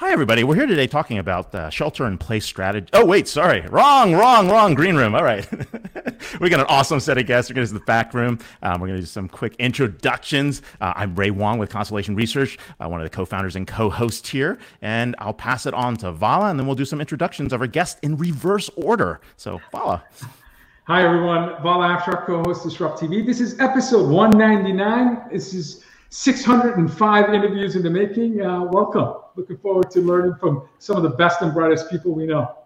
Hi, everybody. We're here today talking about uh, shelter in place strategy. Oh, wait, sorry. Wrong, wrong, wrong. Green room. All right. we got an awesome set of guests. We're going to do the back room. Um, we're going to do some quick introductions. Uh, I'm Ray Wang with Constellation Research, uh, one of the co founders and co hosts here. And I'll pass it on to Vala, and then we'll do some introductions of our guests in reverse order. So, Vala. Hi, everyone. Vala Afshar, co host Disrupt TV. This is episode 199. This is 605 interviews in the making. Uh, welcome. Looking forward to learning from some of the best and brightest people we know.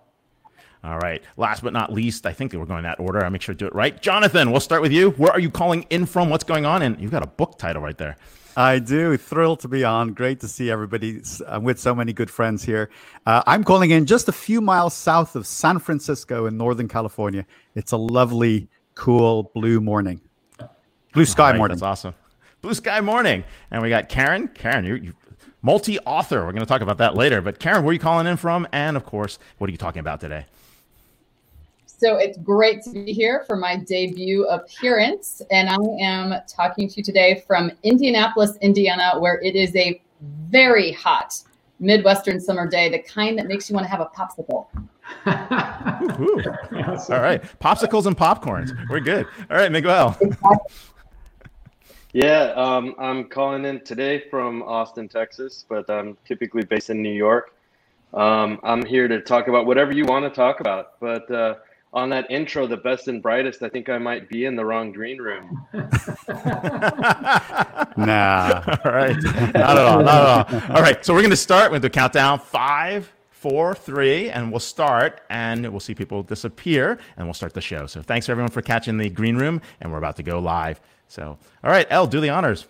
All right. Last but not least, I think we're going that order. I'll make sure to do it right. Jonathan, we'll start with you. Where are you calling in from? What's going on? And you've got a book title right there. I do. Thrilled to be on. Great to see everybody. I'm with so many good friends here. Uh, I'm calling in just a few miles south of San Francisco in Northern California. It's a lovely, cool blue morning. Blue sky right, morning. That's awesome. Blue Sky Morning. And we got Karen. Karen, you're, you're multi author. We're going to talk about that later. But Karen, where are you calling in from? And of course, what are you talking about today? So it's great to be here for my debut appearance. And I am talking to you today from Indianapolis, Indiana, where it is a very hot Midwestern summer day, the kind that makes you want to have a popsicle. All right. Popsicles and popcorns. We're good. All right, Miguel. Yeah, um, I'm calling in today from Austin, Texas, but I'm typically based in New York. Um, I'm here to talk about whatever you want to talk about. But uh, on that intro, the best and brightest, I think I might be in the wrong green room. nah. All right. Not at all. Not at all. All right. So we're going to start with the countdown five, four, three, and we'll start and we'll see people disappear and we'll start the show. So thanks everyone for catching the green room, and we're about to go live. So, all right, El, do the honors.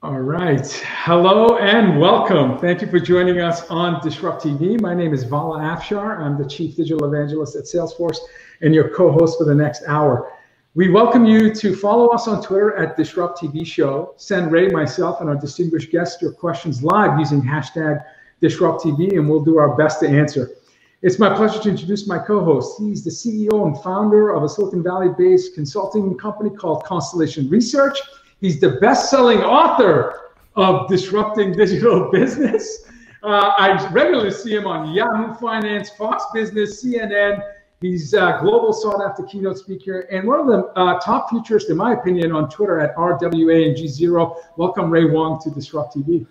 All right. Hello and welcome. Thank you for joining us on Disrupt TV. My name is Vala Afshar. I'm the Chief Digital Evangelist at Salesforce and your co host for the next hour. We welcome you to follow us on Twitter at Disrupt TV Show. Send Ray, myself, and our distinguished guests your questions live using hashtag Disrupt TV, and we'll do our best to answer. It's my pleasure to introduce my co-host. He's the CEO and founder of a Silicon Valley-based consulting company called Constellation Research. He's the best-selling author of Disrupting Digital Business. Uh, I regularly see him on Yahoo Finance, Fox Business, CNN. He's a global sought-after keynote speaker and one of the uh, top futurists, in my opinion, on Twitter at RWA and G0. Welcome, Ray Wang, to Disrupt TV.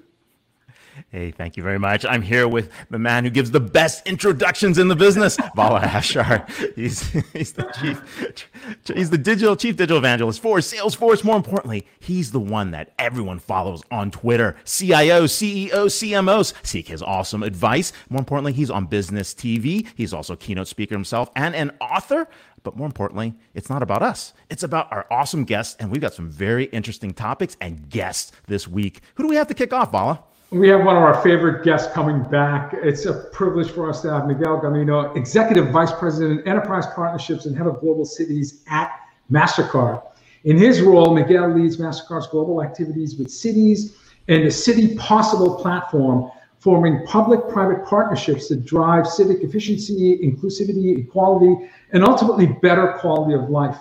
Hey, thank you very much. I'm here with the man who gives the best introductions in the business, Vala Afshar. He's, he's the chief, he's the digital chief digital evangelist for Salesforce. More importantly, he's the one that everyone follows on Twitter. CIO, CEO, CMOs seek his awesome advice. More importantly, he's on business TV. He's also keynote speaker himself and an author. But more importantly, it's not about us. It's about our awesome guests. And we've got some very interesting topics and guests this week. Who do we have to kick off, Vala? We have one of our favorite guests coming back. It's a privilege for us to have Miguel Gamino, Executive Vice President, Enterprise Partnerships and Head of Global Cities at MasterCard. In his role, Miguel leads MasterCard's global activities with cities and the City Possible platform, forming public private partnerships that drive civic efficiency, inclusivity, equality, and ultimately better quality of life.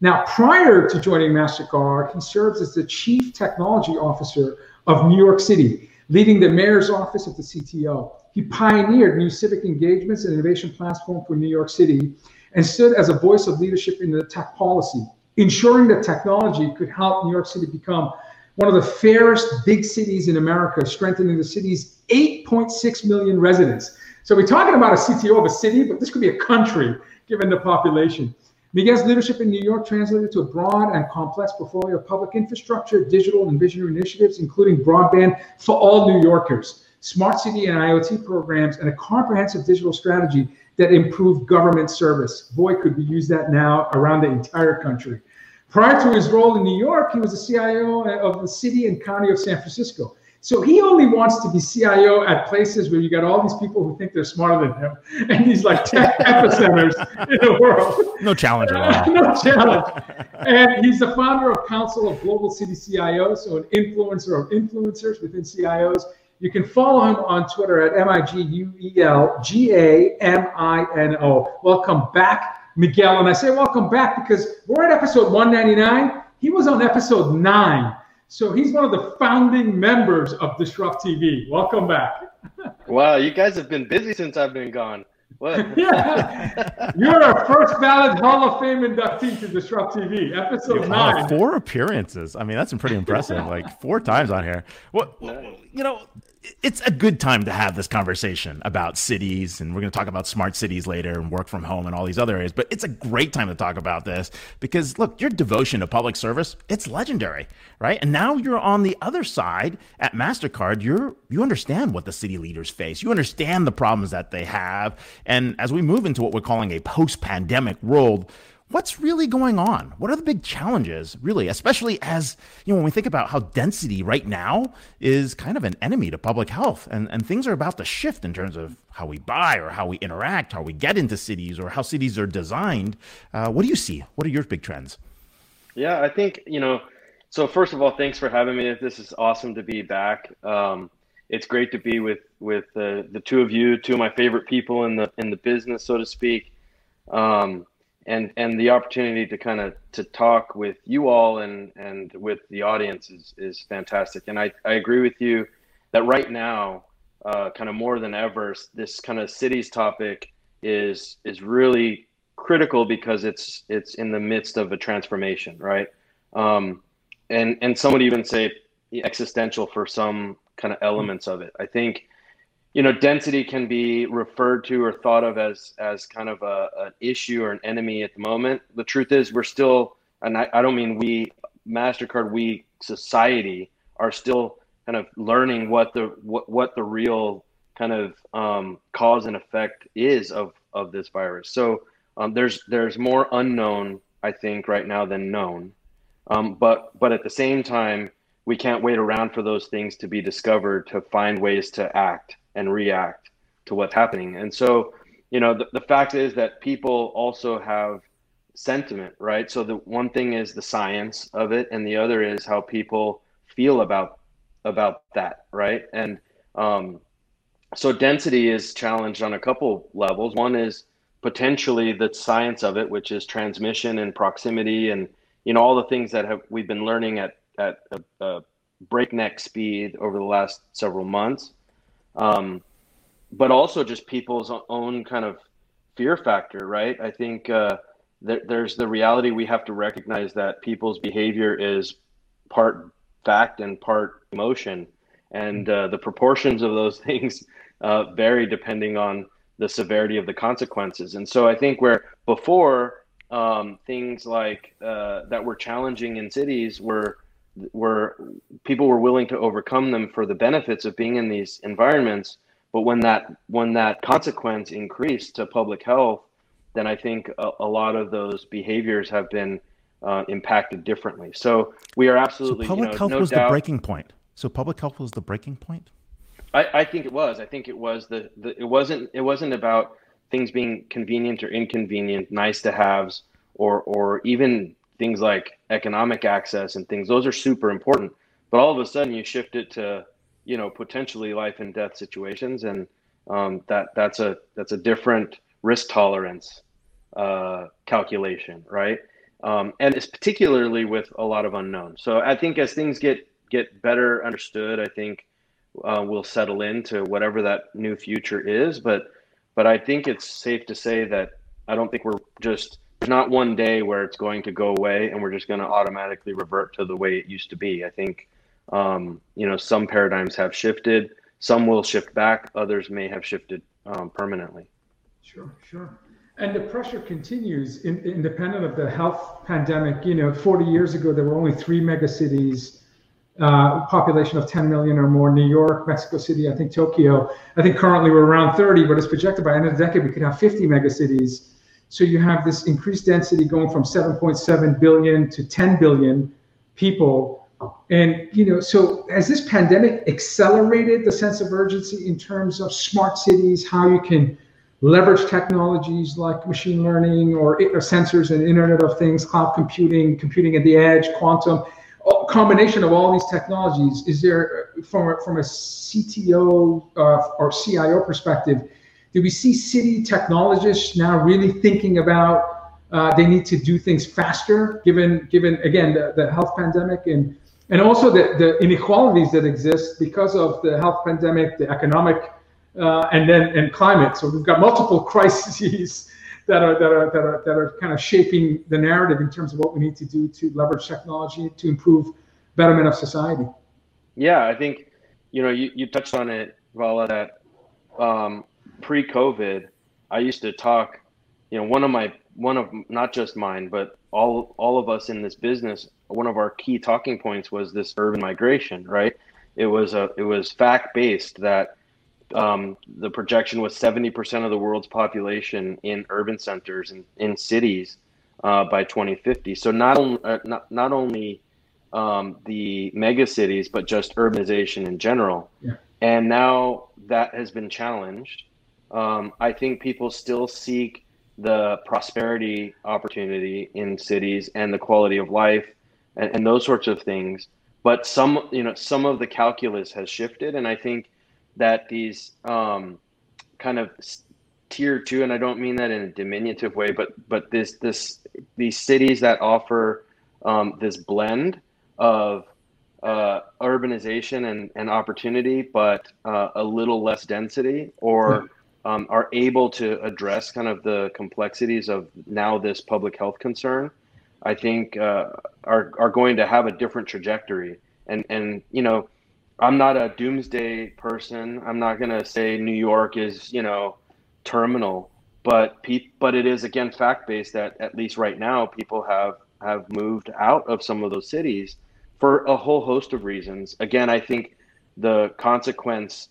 Now, prior to joining MasterCard, he serves as the Chief Technology Officer of New York City leading the mayor's office of the CTO. He pioneered new civic engagements and innovation platform for New York City and stood as a voice of leadership in the tech policy, ensuring that technology could help New York City become one of the fairest big cities in America, strengthening the city's 8.6 million residents. So we're talking about a CTO of a city, but this could be a country given the population. Miguel's leadership in New York translated to a broad and complex portfolio of public infrastructure, digital and visionary initiatives, including broadband for all New Yorkers, smart city and IoT programs, and a comprehensive digital strategy that improved government service. Boy, could we use that now around the entire country. Prior to his role in New York, he was the CIO of the city and county of San Francisco. So he only wants to be CIO at places where you got all these people who think they're smarter than him, and these like tech epicenters in the world. No challenge at all. no challenge. And he's the founder of Council of Global City CIOs, so an influencer of influencers within CIOs. You can follow him on Twitter at M I G U E L G A M I N O. Welcome back, Miguel. And I say welcome back because we're at episode 199. He was on episode nine. So he's one of the founding members of Disrupt TV. Welcome back. wow, you guys have been busy since I've been gone. What? yeah, you're our first valid Hall of Fame inductee to Disrupt TV, episode nine. Four appearances. I mean, that's pretty impressive. like four times on here. What? You know, it's a good time to have this conversation about cities and we're going to talk about smart cities later and work from home and all these other areas but it's a great time to talk about this because look your devotion to public service it's legendary right? And now you're on the other side at mastercard. You're you understand what the city leaders face. You understand the problems that they have. And as we move into what we're calling a post-pandemic world what's really going on? What are the big challenges, really, especially as, you know, when we think about how density right now is kind of an enemy to public health and, and things are about to shift in terms of how we buy or how we interact, how we get into cities or how cities are designed. Uh, what do you see? What are your big trends? Yeah, I think, you know, so first of all, thanks for having me. This is awesome to be back. Um, it's great to be with with uh, the two of you, two of my favorite people in the in the business, so to speak. Um, and and the opportunity to kind of to talk with you all and and with the audience is is fantastic. And i i agree with you that right now uh, kind of more than ever this kind of cities topic is is really critical because it's it's in the midst of a transformation right? Um, and and some would even say existential for some kind of elements of it. I think you know density can be referred to or thought of as as kind of a, an issue or an enemy at the moment. The truth is we're still and I, I don't mean we mastercard we society are still kind of learning what the what, what the real kind of um, cause and effect is of of this virus. So um, there's there's more unknown i think right now than known. Um, but but at the same time we can't wait around for those things to be discovered to find ways to act and react to what's happening. And so, you know, the, the fact is that people also have sentiment, right? So the one thing is the science of it, and the other is how people feel about about that, right? And um, so density is challenged on a couple levels. One is potentially the science of it, which is transmission and proximity, and you know all the things that have we've been learning at at a, a breakneck speed over the last several months um, but also just people's own kind of fear factor, right? I think uh, th- there's the reality we have to recognize that people's behavior is part fact and part emotion, and uh, the proportions of those things uh, vary depending on the severity of the consequences. And so I think where before um, things like uh, that were challenging in cities were were people were willing to overcome them for the benefits of being in these environments. But when that when that consequence increased to public health then i think a, a lot of those behaviors have been uh, impacted differently. So we are absolutely so public you know, health no was doubt, the breaking point. So public health was the breaking point? I, I think it was. I think it was the, the it wasn't it wasn't about things being convenient or inconvenient nice to haves or or even things like economic access and things those are super important. But all of a sudden you shift it to you know potentially life and death situations and um, that that's a that's a different risk tolerance uh, calculation right? Um, and it's particularly with a lot of unknown so i think as things get get better understood i think uh, we'll settle into whatever that new future is. But but i think it's safe to say that i don't think we're just there's not one day where it's going to go away and we're just going to automatically revert to the way it used to be. I think, um, you know, some paradigms have shifted, some will shift back, others may have shifted um, permanently. Sure, sure. And the pressure continues in, independent of the health pandemic. You know, 40 years ago, there were only three megacities, uh, population of 10 million or more New York, Mexico City, I think Tokyo. I think currently we're around 30, but it's projected by end of the decade we could have 50 megacities so you have this increased density going from 7.7 billion to 10 billion people. And, you know, so has this pandemic accelerated the sense of urgency in terms of smart cities, how you can leverage technologies like machine learning or, or sensors and Internet of Things, cloud computing, computing at the edge, quantum, combination of all these technologies. Is there, from from a CTO uh, or CIO perspective, do we see city technologists now really thinking about uh, they need to do things faster, given given again the, the health pandemic and and also the, the inequalities that exist because of the health pandemic, the economic, uh, and then and climate. So we've got multiple crises that are that are that are that are kind of shaping the narrative in terms of what we need to do to leverage technology to improve betterment of society. Yeah, I think you know you, you touched on it, Vala. That um, pre-COVID, I used to talk. You know, one of my one of not just mine, but all all of us in this business. One of our key talking points was this urban migration. Right? It was a it was fact based that um, the projection was 70% of the world's population in urban centers and in cities uh, by 2050. So not only uh, not, not only um, the mega cities, but just urbanization in general. Yeah. And now that has been challenged. Um, I think people still seek the prosperity opportunity in cities and the quality of life and, and those sorts of things. But some, you know, some of the calculus has shifted, and I think that these um, kind of tier two, and I don't mean that in a diminutive way, but but this this these cities that offer um, this blend of uh, urbanization and, and opportunity, but uh, a little less density, or um, are able to address kind of the complexities of now this public health concern, I think uh, are are going to have a different trajectory. And and you know I'm not a doomsday person. I'm not going to say New York is, you know, terminal, but pe- but it is again fact based that at least right now people have have moved out of some of those cities for a whole host of reasons. Again, I think the consequence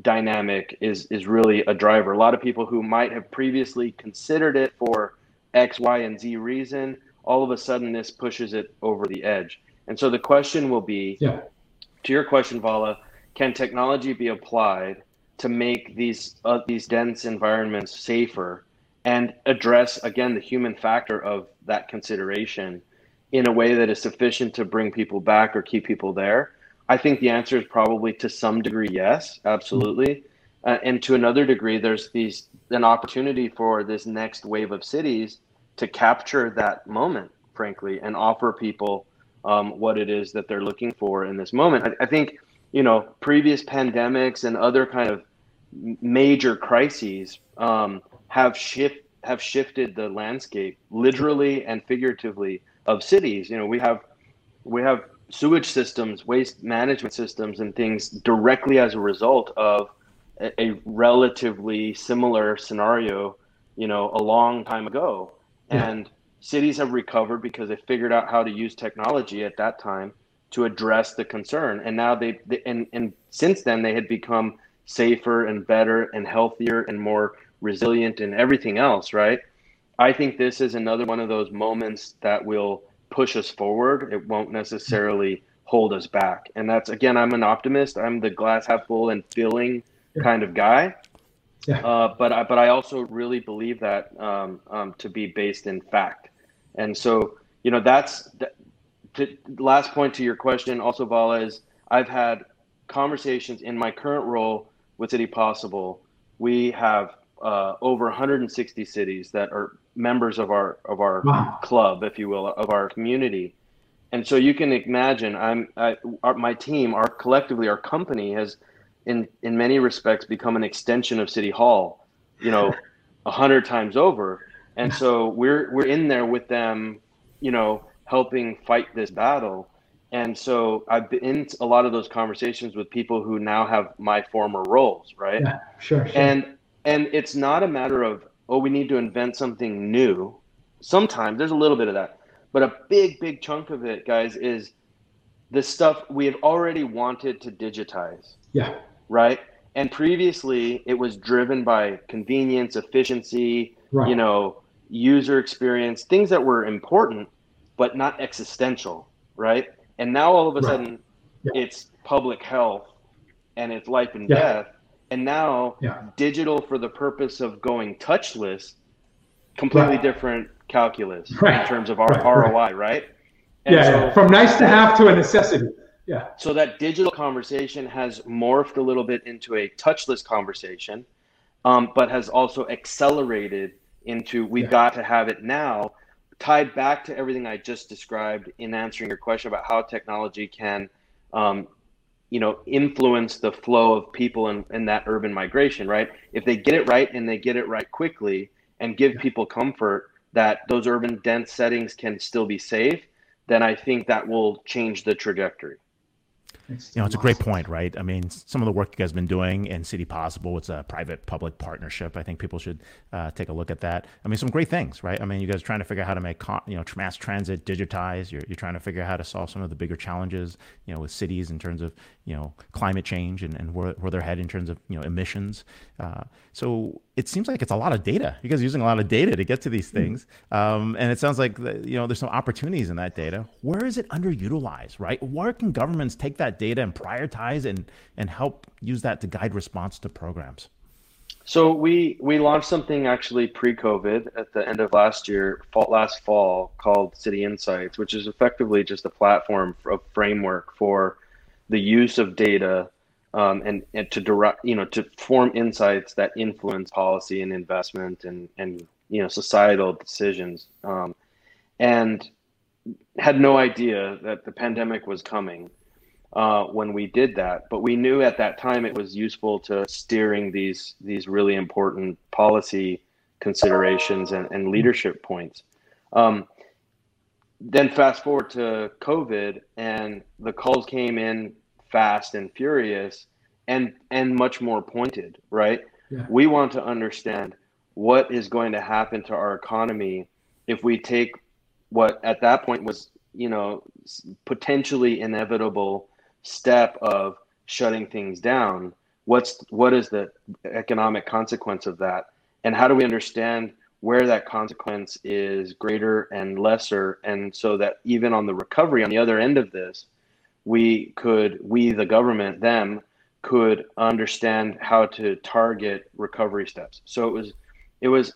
dynamic is is really a driver. A lot of people who might have previously considered it for X, Y, and Z reason, all of a sudden this pushes it over the edge. And so the question will be yeah to your question, Vala, can technology be applied to make these uh, these dense environments safer and address again the human factor of that consideration in a way that is sufficient to bring people back or keep people there? I think the answer is probably to some degree yes, absolutely. Uh, and to another degree, there's these an opportunity for this next wave of cities to capture that moment, frankly, and offer people um, what it is that they're looking for in this moment. I, I think, you know, previous pandemics and other kind of major crises um, have shift have shifted the landscape literally and figuratively of cities. You know, we have we have sewage systems, waste management systems, and things directly as a result of a, a relatively similar scenario. You know, a long time ago, yeah. and cities have recovered because they figured out how to use technology at that time to address the concern and now they, they, and and since then they had become safer and better and healthier and more resilient and everything else right i think this is another one of those moments that will push us forward it won't necessarily hold us back and that's again i'm an optimist i'm the glass half full and filling kind of guy yeah. Uh, but I, but I also really believe that um, um, to be based in fact. And so, you know, that's the, to, last point to your question. Also, Vala is I've had conversations in my current role with City Possible. We have uh, over 160 cities that are members of our of our wow. club, if you will, of our community. And so you can imagine, I'm I, our, my team, our collectively, our company has, in in many respects, become an extension of City Hall. You know, a hundred times over and so we're we're in there with them, you know, helping fight this battle. And so I've been in a lot of those conversations with people who now have my former roles, right? Yeah, sure, sure. And and it's not a matter of oh we need to invent something new. Sometimes there's a little bit of that, but a big big chunk of it, guys, is the stuff we have already wanted to digitize. Yeah. Right. And previously, it was driven by convenience, efficiency, right. you know, user experience, things that were important, but not existential, right? And now all of a right. sudden, yeah. it's public health and it's life and yeah. death. And now yeah. digital for the purpose of going touchless, completely different calculus right. in terms of our ROI, right? And yeah, so, from nice to have to a necessity. Yeah. So that digital conversation has morphed a little bit into a touchless conversation, um, but has also accelerated into we've yeah. got to have it now tied back to everything I just described in answering your question about how technology can, um, you know, influence the flow of people in, in that urban migration, right? If they get it right and they get it right quickly and give people comfort that those urban dense settings can still be safe, then I think that will change the trajectory you know, it's a great point, right? I mean, some of the work you guys have been doing in City Possible, it's a private-public partnership. I think people should uh, take a look at that. I mean, some great things, right? I mean, you guys are trying to figure out how to make, you know, mass transit digitize. You're, you're trying to figure out how to solve some of the bigger challenges, you know, with cities in terms of, you know, climate change and, and where, where they're headed in terms of, you know, emissions. Uh, so it seems like it's a lot of data. You guys are using a lot of data to get to these hmm. things. Um, and it sounds like, you know, there's some opportunities in that data. Where is it underutilized, right? Where can governments take that data and prioritize and and help use that to guide response to programs? So we we launched something actually pre-COVID at the end of last year, fall, last fall, called City Insights, which is effectively just a platform, a framework for the use of data um, and and to direct, you know, to form insights that influence policy and investment and and you know societal decisions. Um, and had no idea that the pandemic was coming uh, when we did that. But we knew at that time it was useful to steering these these really important policy considerations and, and leadership points. Um, then fast forward to COVID, and the calls came in fast and furious, and and much more pointed. Right? Yeah. We want to understand what is going to happen to our economy if we take what at that point was you know potentially inevitable step of shutting things down what's what is the economic consequence of that and how do we understand where that consequence is greater and lesser and so that even on the recovery on the other end of this we could we the government them could understand how to target recovery steps so it was it was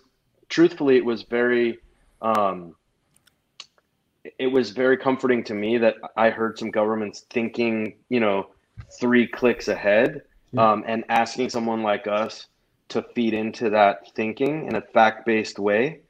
truthfully it was very um, it was very comforting to me that I heard some governments thinking, you know, three clicks ahead um, and asking someone like us to feed into that thinking in a fact based way.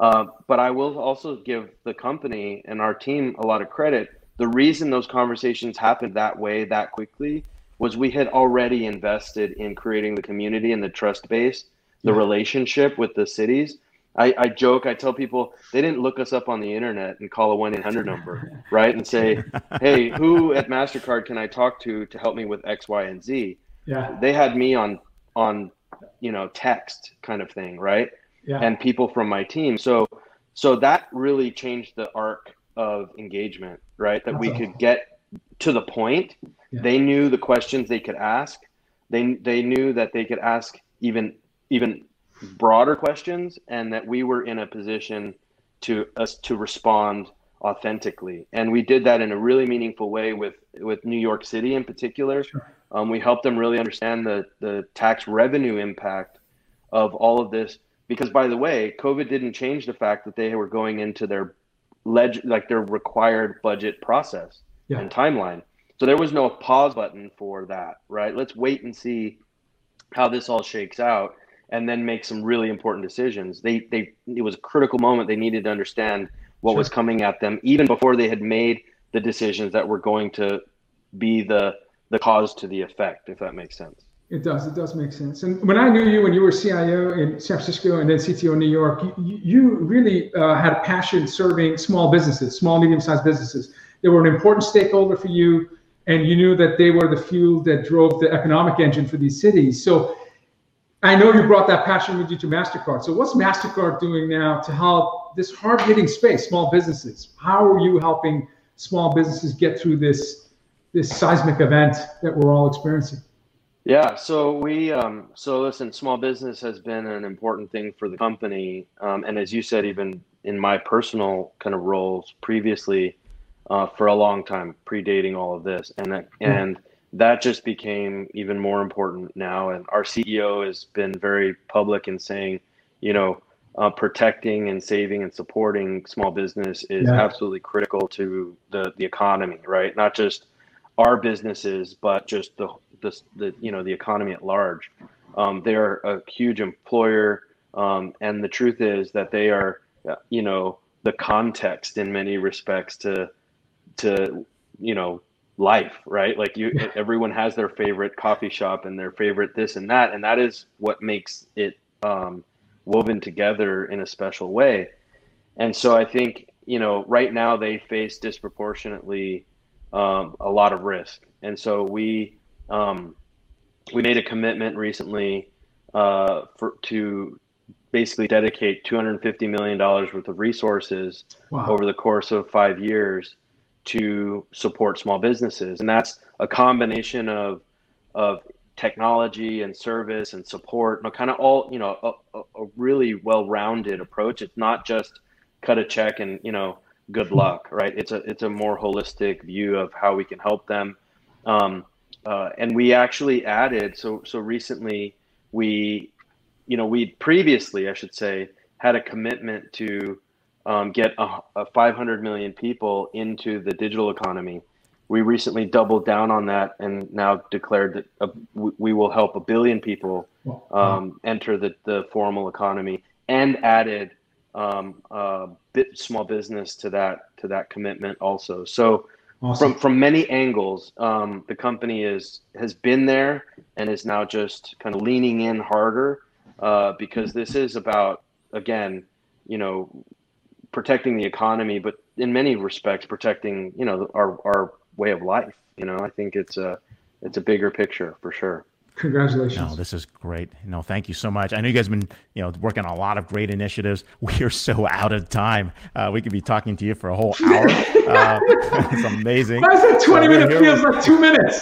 Uh, but I will also give the company and our team a lot of credit. The reason those conversations happened that way, that quickly, was we had already invested in creating the community and the trust base, the yeah. relationship with the cities I, I joke, I tell people they didn't look us up on the internet and call a 1 800 number, right? And say, hey, who at MasterCard can I talk to to help me with X, Y, and Z? Yeah. They had me on, on, you know, text kind of thing, right? Yeah. And people from my team. So, so that really changed the arc of engagement, right? That we could get to the point. Yeah. They knew the questions they could ask. They, they knew that they could ask even, even broader questions and that we were in a position to us to respond authentically and we did that in a really meaningful way with with new york city in particular sure. um, we helped them really understand the the tax revenue impact of all of this because by the way covid didn't change the fact that they were going into their leg like their required budget process yeah. and timeline so there was no pause button for that right let's wait and see how this all shakes out and then make some really important decisions. They they it was a critical moment. They needed to understand what sure. was coming at them even before they had made the decisions that were going to be the the cause to the effect. If that makes sense. It does. It does make sense. And when I knew you, when you were CIO in San Francisco and then CTO in New York, you, you really uh, had a passion serving small businesses, small medium-sized businesses. They were an important stakeholder for you, and you knew that they were the fuel that drove the economic engine for these cities. So I know you brought that passion with you to MasterCard. So what's MasterCard doing now to help this hard hitting space, small businesses? How are you helping small businesses get through this, this seismic event that we're all experiencing? Yeah, so we, um, so listen, small business has been an important thing for the company. Um, and as you said, even in my personal kind of roles previously, uh, for a long time, predating all of this. And, that, and, that just became even more important now. And our CEO has been very public in saying, you know, uh, protecting and saving and supporting small business is yeah. absolutely critical to the the economy, right? Not just our businesses, but just the the, the you know the economy at large. Um, they're a huge employer, um, and the truth is that they are, you know, the context in many respects to to you know life right? Like you everyone has their favorite coffee shop and their favorite this and that and that is what makes it um, woven together in a special way. And so i think you know right now they face disproportionately um, a lot of risk. And so we um, we made a commitment recently uh, for to basically dedicate 250 million dollars worth of resources wow. over the course of five years to support small businesses, and that's a combination of of technology and service and support, kind of all you know, a, a really well-rounded approach. It's not just cut a check and you know, good luck, right? It's a it's a more holistic view of how we can help them. Um, uh, and we actually added so so recently we you know we previously i should say had a commitment to um, get a, a 500 million people into the digital economy. We recently doubled down on that and now declared that a, we will help a billion people um, enter the, the formal economy and added um, a bit small business to that to that commitment also. So Awesome. From from many angles, um, the company is has been there and is now just kind of leaning in harder uh, because this is about again, you know, protecting the economy, but in many respects protecting you know our our way of life. You know, I think it's a it's a bigger picture for sure. Congratulations. No, this is great. No, thank you so much. I know you guys have been, you know, working on a lot of great initiatives. We are so out of time. Uh, we could be talking to you for a whole hour. uh, it's amazing. Why is that 20 minutes feels like two minutes?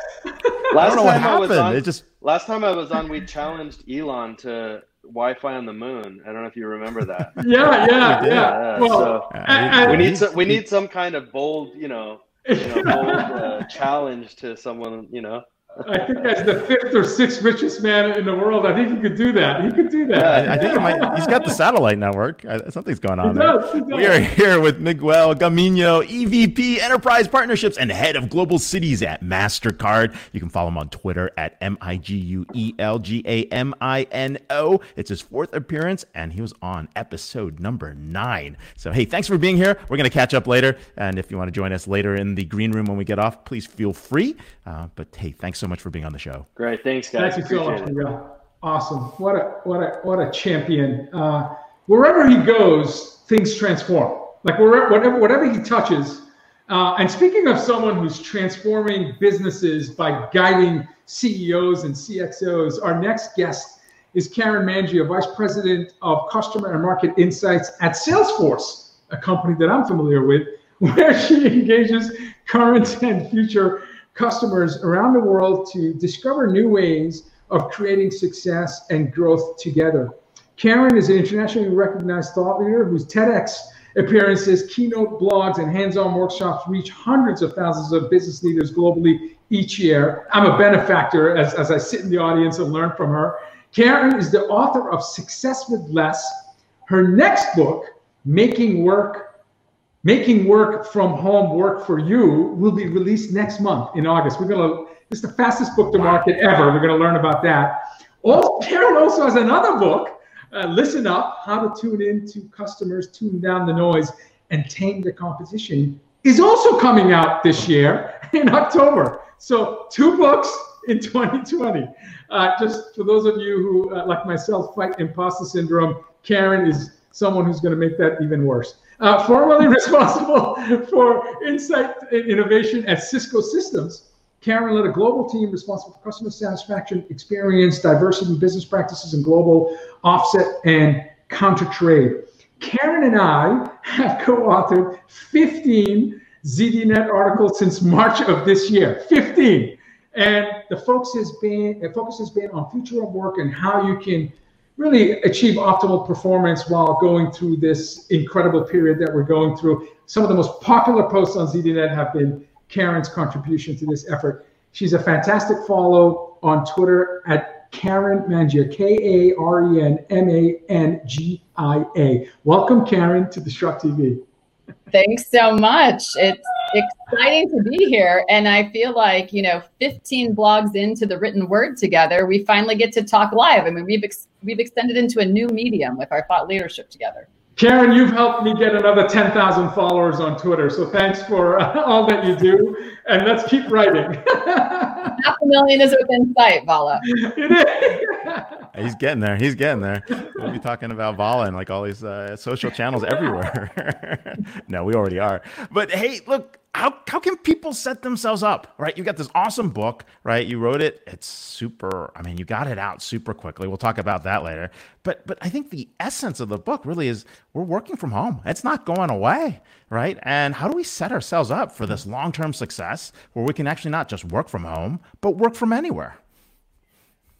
Last time I was on, it just last time I was on, we challenged Elon to Wi-Fi on the moon. I don't know if you remember that. yeah, yeah, yeah, yeah. Well, so and, we need some, we need some kind of bold, you know, you know bold uh, challenge to someone, you know. I think as the fifth or sixth richest man in the world, I think he could do that. He could do that. Yeah, I think might, he's got the satellite network. Something's going on there. Does, we are here with Miguel Gamino, EVP Enterprise Partnerships and Head of Global Cities at MasterCard. You can follow him on Twitter at M I G U E L G A M I N O. It's his fourth appearance, and he was on episode number nine. So, hey, thanks for being here. We're going to catch up later. And if you want to join us later in the green room when we get off, please feel free. Uh, but hey, thanks so much for being on the show. Great, thanks, guys. Thank you so much, Miguel. Awesome. What a what a what a champion. Uh, wherever he goes, things transform. Like wherever whatever whatever he touches. Uh, and speaking of someone who's transforming businesses by guiding CEOs and CXOs, our next guest is Karen Mangia, Vice President of Customer and Market Insights at Salesforce, a company that I'm familiar with, where she engages current and future customers around the world to discover new ways of creating success and growth together. Karen is an internationally recognized thought leader whose TEDx appearances, keynote blogs, and hands on workshops reach hundreds of thousands of business leaders globally each year. I'm a benefactor as, as I sit in the audience and learn from her. Karen is the author of Success with Less. Her next book, Making Work Making Work from Home Work for You will be released next month in August. We're going to, it's the fastest book to market ever. We're going to learn about that. Also, Karen also has another book, uh, Listen Up How to Tune In to Customers, Tune Down the Noise, and Tame the Competition, is also coming out this year in October. So, two books in 2020. Uh, just for those of you who, uh, like myself, fight imposter syndrome, Karen is someone who's going to make that even worse uh, formerly responsible for insight and innovation at Cisco Systems. Karen led a global team responsible for customer satisfaction, experience, diversity, business practices, and global offset and counter trade. Karen and I have co authored 15 ZDNet articles since March of this year. 15. And the focus has been the focus has been on future of work and how you can really achieve optimal performance while going through this incredible period that we're going through. Some of the most popular posts on ZDNet have been Karen's contribution to this effort. She's a fantastic follow on Twitter at Karen Mangia, K A R E N M A N G I A. Welcome, Karen, to Disrupt TV. Thanks so much. It's exciting to be here. And I feel like, you know, 15 blogs into the written word together, we finally get to talk live. I mean, we've, ex- we've extended into a new medium with our thought leadership together. Karen, you've helped me get another 10,000 followers on Twitter. So thanks for uh, all that you do. And let's keep writing. Half a million is within sight, Vala. It is. He's getting there. He's getting there. We'll be talking about Vala and like all these uh, social channels everywhere. no, we already are. But hey, look, how, how can people set themselves up right? You got this awesome book right? You wrote it. It's super i mean you got it out super quickly. We'll talk about that later. But but i think the essence of the book really is we're working from home. It's not going away right? And how do we set ourselves up for this long-term success where we can actually not just work from home but work from anywhere?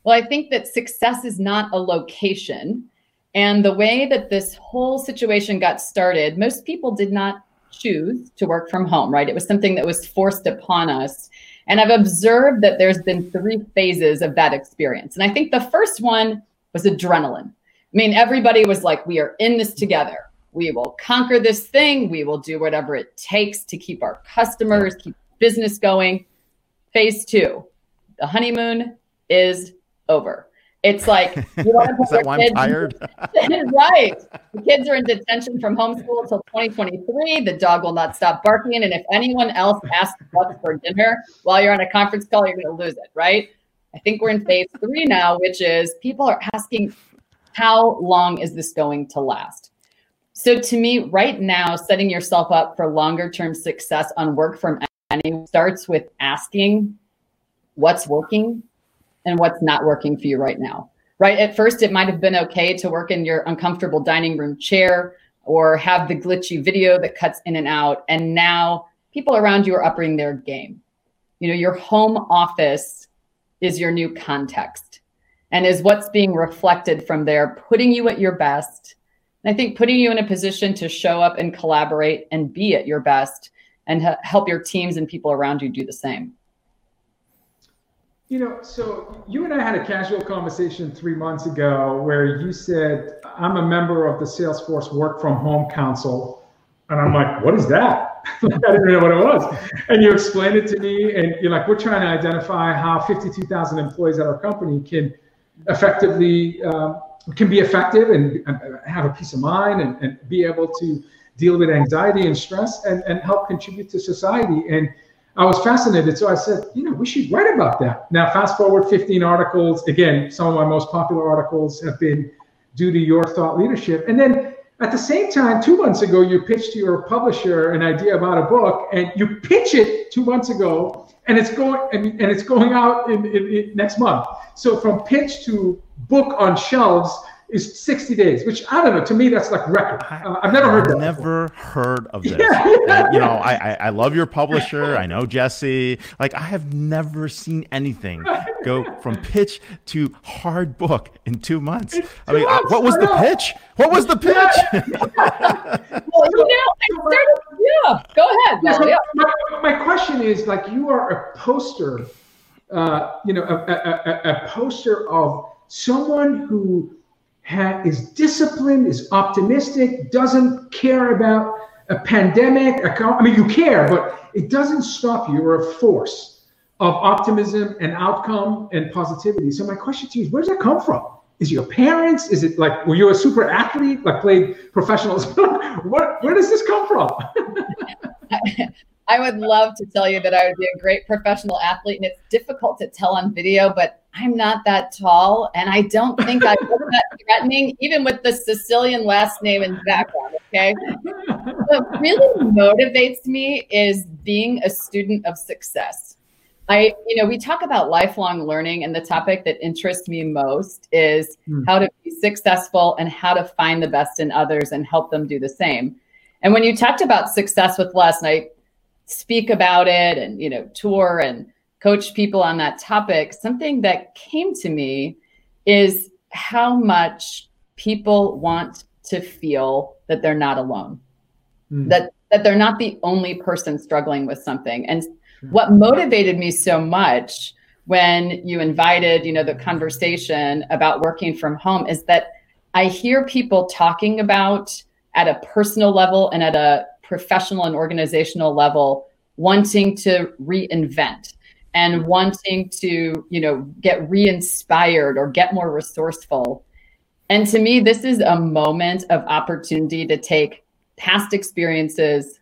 Well i think that success is not a location. And the way that this whole situation got started most people did not choose to work from home, right? It was something that was forced upon us. And I've observed that there's been three phases of that experience. And I think the first one was adrenaline. I mean, everybody was like, we are in this together. We will conquer this thing. We will do whatever it takes to keep our customers, keep business going. Phase two, the honeymoon is over. It's like you want to put Is that why I'm tired? right. The kids are in detention from homeschool until 2023. The dog will not stop barking. And if anyone else asks what's for dinner while you're on a conference call, you're going to lose it, right? I think we're in phase three now, which is people are asking, how long is this going to last? So to me, right now, setting yourself up for longer term success on work from anywhere starts with asking what's working and what's not working for you right now. Right. At first, it might have been okay to work in your uncomfortable dining room chair or have the glitchy video that cuts in and out. And now people around you are upping their game. You know, your home office is your new context and is what's being reflected from there, putting you at your best. And I think putting you in a position to show up and collaborate and be at your best and help your teams and people around you do the same. You know, so you and I had a casual conversation three months ago where you said, I'm a member of the Salesforce Work from Home Council. And I'm like, what is that? I didn't know what it was. And you explained it to me, and you're like, we're trying to identify how 52,000 employees at our company can effectively, um, can be effective and, and, have a peace of mind and, and be able to deal with anxiety and stress and, and help contribute to society. And I was fascinated. So I said, you know, we should write about that. Now, fast forward 15 articles. Again, some of my most popular articles have been due to your thought leadership. And then at the same time, two months ago, you pitched to your publisher an idea about a book, and you pitch it two months ago, and it's going and, and it's going out in, in, in next month. So from pitch to book on shelves is 60 days, which I don't know. To me, that's like record. Uh, I've never heard. I've never before. heard of this. Yeah. and, you know, I, I, I love your publisher. I know Jesse. Like I have never seen anything go from pitch to hard book in two months. It's I mean, months, what was the pitch? What was the pitch? well, you know, I started. Yeah, go ahead. Yeah, so my, my question is like you are a poster. Uh, you know, a, a, a, a poster of someone who ha- is disciplined, is optimistic, doesn't care about a pandemic. I mean, you care, but it doesn't stop you. You're a force of optimism and outcome and positivity. So my question to you is, where does that come from? Is your parents? Is it like were you a super athlete, like played professional sport? what, where does this come from? I would love to tell you that I would be a great professional athlete, and it's difficult to tell on video, but I'm not that tall, and I don't think I look that threatening, even with the Sicilian last name and background. Okay, what really motivates me is being a student of success. I, you know, we talk about lifelong learning, and the topic that interests me most is hmm. how to be successful and how to find the best in others and help them do the same. And when you talked about success with Less, and I speak about it and you know tour and coach people on that topic something that came to me is how much people want to feel that they're not alone. Mm. that that they're not the only person struggling with something. And what motivated me so much when you invited you know the conversation about working from home is that i hear people talking about at a personal level and at a professional and organizational level wanting to reinvent and wanting to you know get re-inspired or get more resourceful And to me, this is a moment of opportunity to take past experiences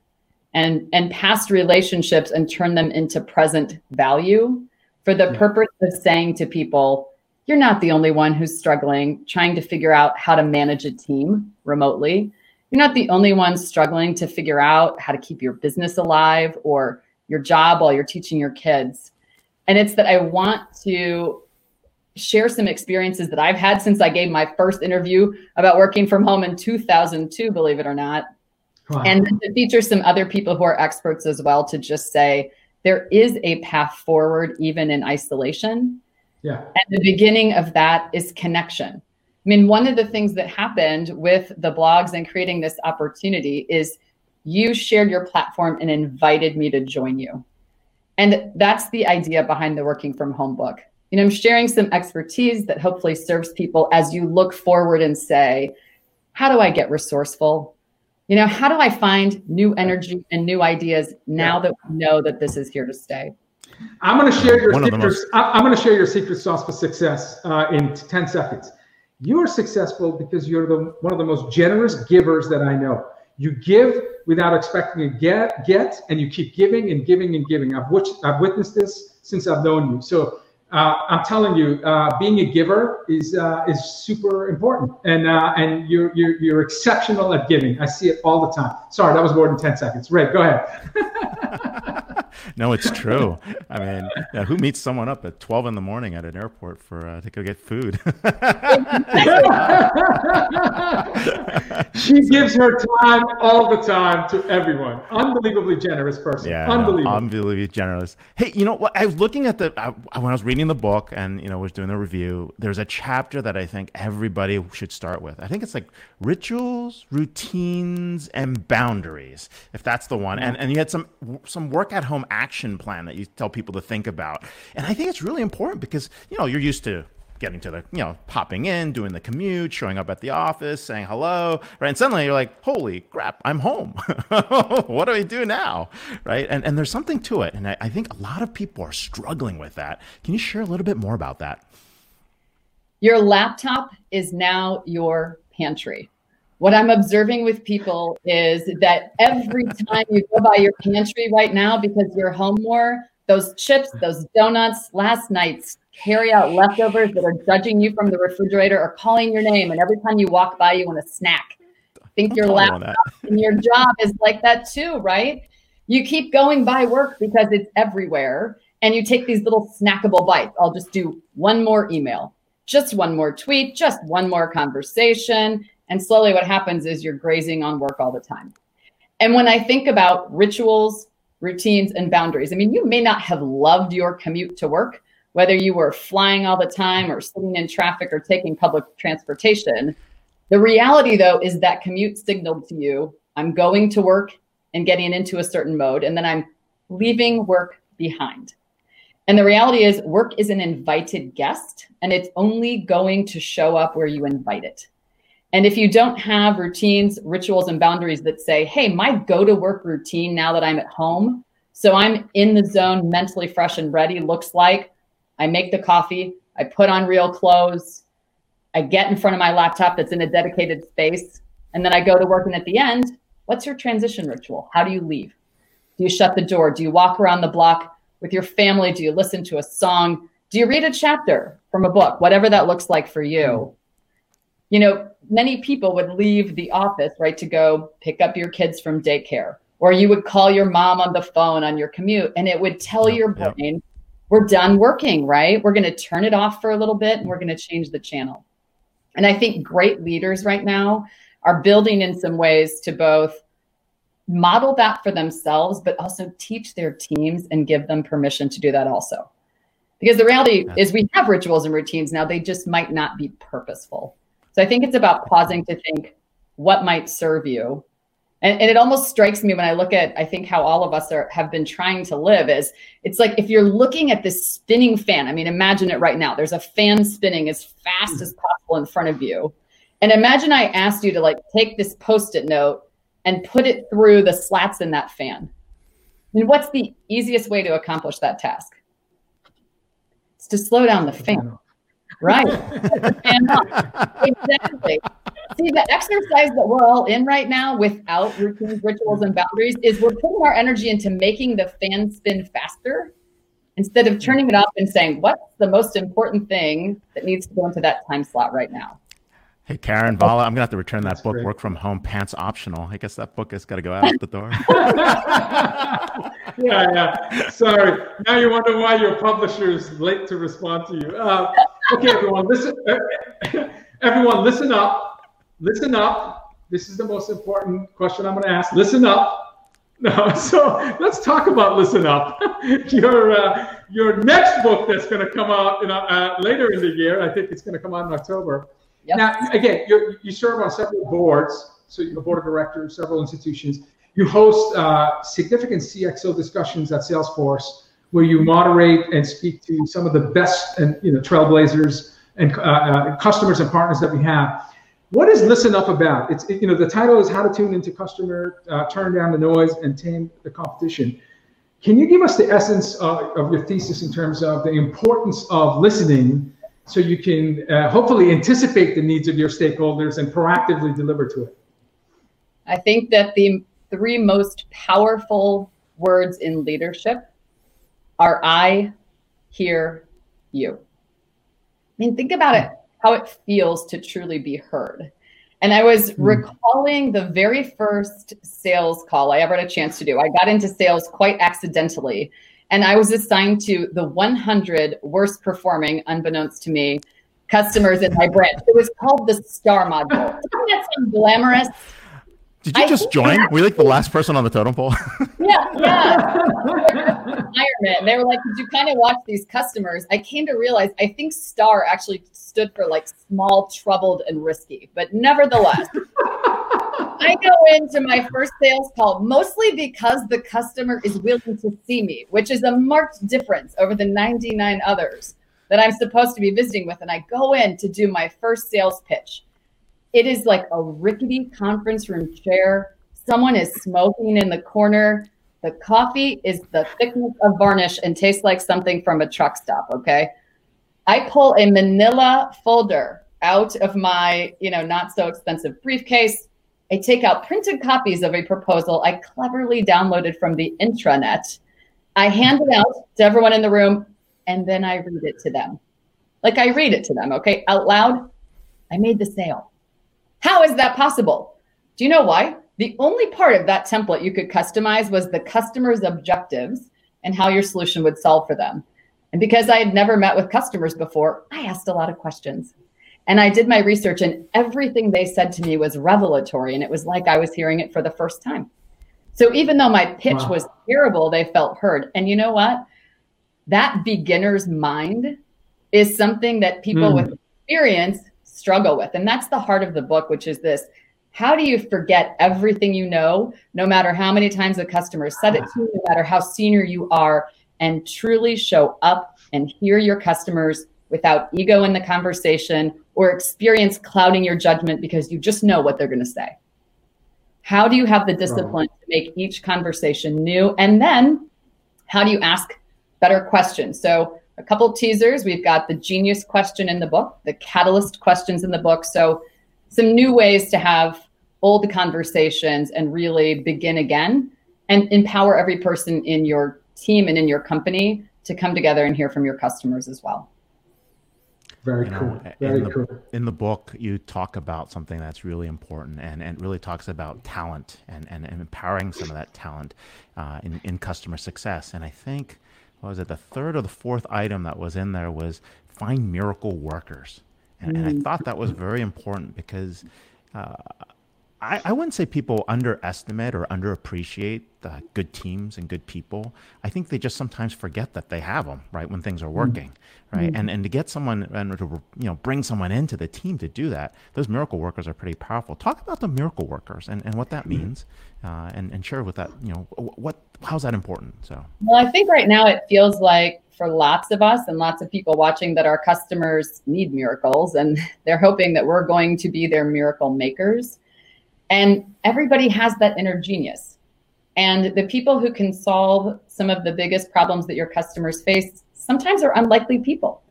and, and past relationships and turn them into present value for the yeah. purpose of saying to people, you're not the only one who's struggling trying to figure out how to manage a team remotely. You're not the only one struggling to figure out how to keep your business alive or your job while you're teaching your kids. And it's that I want to share some experiences that I've had since I gave my first interview about working from home in 2002, believe it or not. Wow. And to feature some other people who are experts as well to just say there is a path forward even in isolation. Yeah. And the beginning of that is connection. I mean, one of the things that happened with the blogs and creating this opportunity is you shared your platform and invited me to join you. And that's the idea behind the working from home book. You know, I'm sharing some expertise that hopefully serves people as you look forward and say, how do I get resourceful? You know, how do I find new energy and new ideas now yeah. that we know that this is here to stay? I'm going to share your secrets. Most... I'm going to share your secret sauce for success uh, in 10 seconds. You are successful because you're the one of the most generous givers that I know. You give without expecting to get, get, and you keep giving and giving and giving. I've, I've witnessed this since I've known you. So uh, I'm telling you, uh, being a giver is uh, is super important, and uh, and you're, you're you're exceptional at giving. I see it all the time. Sorry, that was more than ten seconds. Ray, go ahead. no, it's true. I mean, yeah, who meets someone up at 12 in the morning at an airport for uh, to go get food? she gives her time all the time to everyone. Unbelievably generous person. Yeah, unbelievable. No, unbelievably generous. Hey, you know what? I was looking at the I, when I was reading the book and you know was doing the review. There's a chapter that I think everybody should start with. I think it's like rituals, routines, and boundaries. If that's the one, and and you had some some work at home action plan that you tell people to think about. And I think it's really important because, you know, you're used to getting to the, you know, popping in, doing the commute, showing up at the office, saying hello, right? And suddenly you're like, holy crap, I'm home. what do I do now? Right. And, and there's something to it. And I, I think a lot of people are struggling with that. Can you share a little bit more about that? Your laptop is now your pantry what I'm observing with people is that every time you go by your pantry right now because you're home more, those chips, those donuts, last night's carry out leftovers that are judging you from the refrigerator are calling your name. And every time you walk by, you want a snack. I think your laptop and your job is like that too, right? You keep going by work because it's everywhere. And you take these little snackable bites. I'll just do one more email, just one more tweet, just one more conversation and slowly, what happens is you're grazing on work all the time. And when I think about rituals, routines, and boundaries, I mean, you may not have loved your commute to work, whether you were flying all the time or sitting in traffic or taking public transportation. The reality, though, is that commute signaled to you I'm going to work and getting into a certain mode, and then I'm leaving work behind. And the reality is, work is an invited guest, and it's only going to show up where you invite it. And if you don't have routines, rituals, and boundaries that say, hey, my go to work routine now that I'm at home, so I'm in the zone, mentally fresh and ready, looks like I make the coffee, I put on real clothes, I get in front of my laptop that's in a dedicated space, and then I go to work. And at the end, what's your transition ritual? How do you leave? Do you shut the door? Do you walk around the block with your family? Do you listen to a song? Do you read a chapter from a book? Whatever that looks like for you you know, many people would leave the office, right, to go pick up your kids from daycare, or you would call your mom on the phone on your commute, and it would tell your brain, we're done working, right? We're going to turn it off for a little bit and we're going to change the channel. And I think great leaders right now are building in some ways to both model that for themselves, but also teach their teams and give them permission to do that also. Because the reality is, we have rituals and routines now, they just might not be purposeful. So I think it's about pausing to think what might serve you. And, and, it almost strikes me when I look at, I think how all of us are have been trying to live is it's like if you're looking at this spinning fan, I mean, imagine it right now. There's a fan spinning as fast as possible in front of you. And imagine I asked you to like take this post-it note and put it through the slats in that fan. Mean, what's the easiest way to accomplish that task? It's to slow down the fan Right. Uh, exactly. See, the exercise that we're all in right now without routines, rituals, and boundaries is we're putting our energy into making the fan spin faster instead of turning it up and saying, what's the most important thing that needs to go into that time slot right now? Hey, Karen Vala, I'm gonna have to return that That's book. Great. Work from home, pants optional. I guess that book has got to go out the door. yeah, yeah. Sorry. Now you wonder why your publisher is late to respond to you. Uh, okay, everyone, listen. everyone, listen up. Listen up. This is the most important question I'm going to ask. Listen up. No, so let's talk about listen up. your uh, your next book that's going to come out in, uh, later in the year. I think it's going to come out in October. Yep. Now, again, you serve on several boards, so you're a board of directors, several institutions. You host uh, significant CXO discussions at Salesforce, where you moderate and speak to some of the best and you know trailblazers and uh, uh, customers and partners that we have. What is Listen Up about? It's it, you know the title is How to Tune into Customer, uh, Turn Down the Noise, and Tame the Competition. Can you give us the essence of, of your thesis in terms of the importance of listening so you can uh, hopefully anticipate the needs of your stakeholders and proactively deliver to it? I think that the three most powerful words in leadership are I, hear, you. I mean, think about it, how it feels to truly be heard. And I was mm. recalling the very first sales call I ever had a chance to do. I got into sales quite accidentally. And I was assigned to the 100 worst performing, unbeknownst to me, customers in my branch. It was called the STAR module. Isn't that some glamorous? Did you I just join? Were you like the last person on the totem pole? yeah, yeah. Environment. They were like, "Did you kind of watch these customers?" I came to realize I think STAR actually stood for like small, troubled, and risky. But nevertheless, I go into my first sales call mostly because the customer is willing to see me, which is a marked difference over the 99 others that I'm supposed to be visiting with. And I go in to do my first sales pitch. It is like a rickety conference room chair. Someone is smoking in the corner. The coffee is the thickness of varnish and tastes like something from a truck stop. Okay. I pull a manila folder out of my, you know, not so expensive briefcase I take out printed copies of a proposal I cleverly downloaded from the intranet. I hand it out to everyone in the room, and then I read it to them. Like I read it to them, okay, out loud. I made the sale. How is that possible? Do you know why? The only part of that template you could customize was the customer's objectives and how your solution would solve for them. And because I had never met with customers before, I asked a lot of questions. And I did my research, and everything they said to me was revelatory. And it was like I was hearing it for the first time. So even though my pitch wow. was terrible, they felt heard. And you know what? That beginner's mind is something that people mm. with experience struggle with. And that's the heart of the book, which is this how do you forget everything you know, no matter how many times the customer said it to you, no matter how senior you are, and truly show up and hear your customers without ego in the conversation or experience clouding your judgment because you just know what they're going to say. How do you have the discipline to make each conversation new? And then how do you ask better questions? So, a couple teasers. We've got the genius question in the book, the catalyst questions in the book. So, some new ways to have old conversations and really begin again and empower every person in your team and in your company to come together and hear from your customers as well. Very you know, cool. Very in the, cool. In the book, you talk about something that's really important and, and really talks about talent and, and, and empowering some of that talent uh, in, in customer success. And I think, what was it, the third or the fourth item that was in there was find miracle workers. And, mm. and I mm. thought that was very important because uh, I, I wouldn't say people underestimate or underappreciate the good teams and good people. I think they just sometimes forget that they have them, right, when things are mm. working, mm-hmm. right? And and to get someone and to you know bring someone into the team to do that, those miracle workers are pretty powerful. Talk about the miracle workers and, and what that mm-hmm. means, uh, and and share with that you know what how's that important. So well, I think right now it feels like for lots of us and lots of people watching that our customers need miracles and they're hoping that we're going to be their miracle makers and everybody has that inner genius. And the people who can solve some of the biggest problems that your customers face sometimes are unlikely people.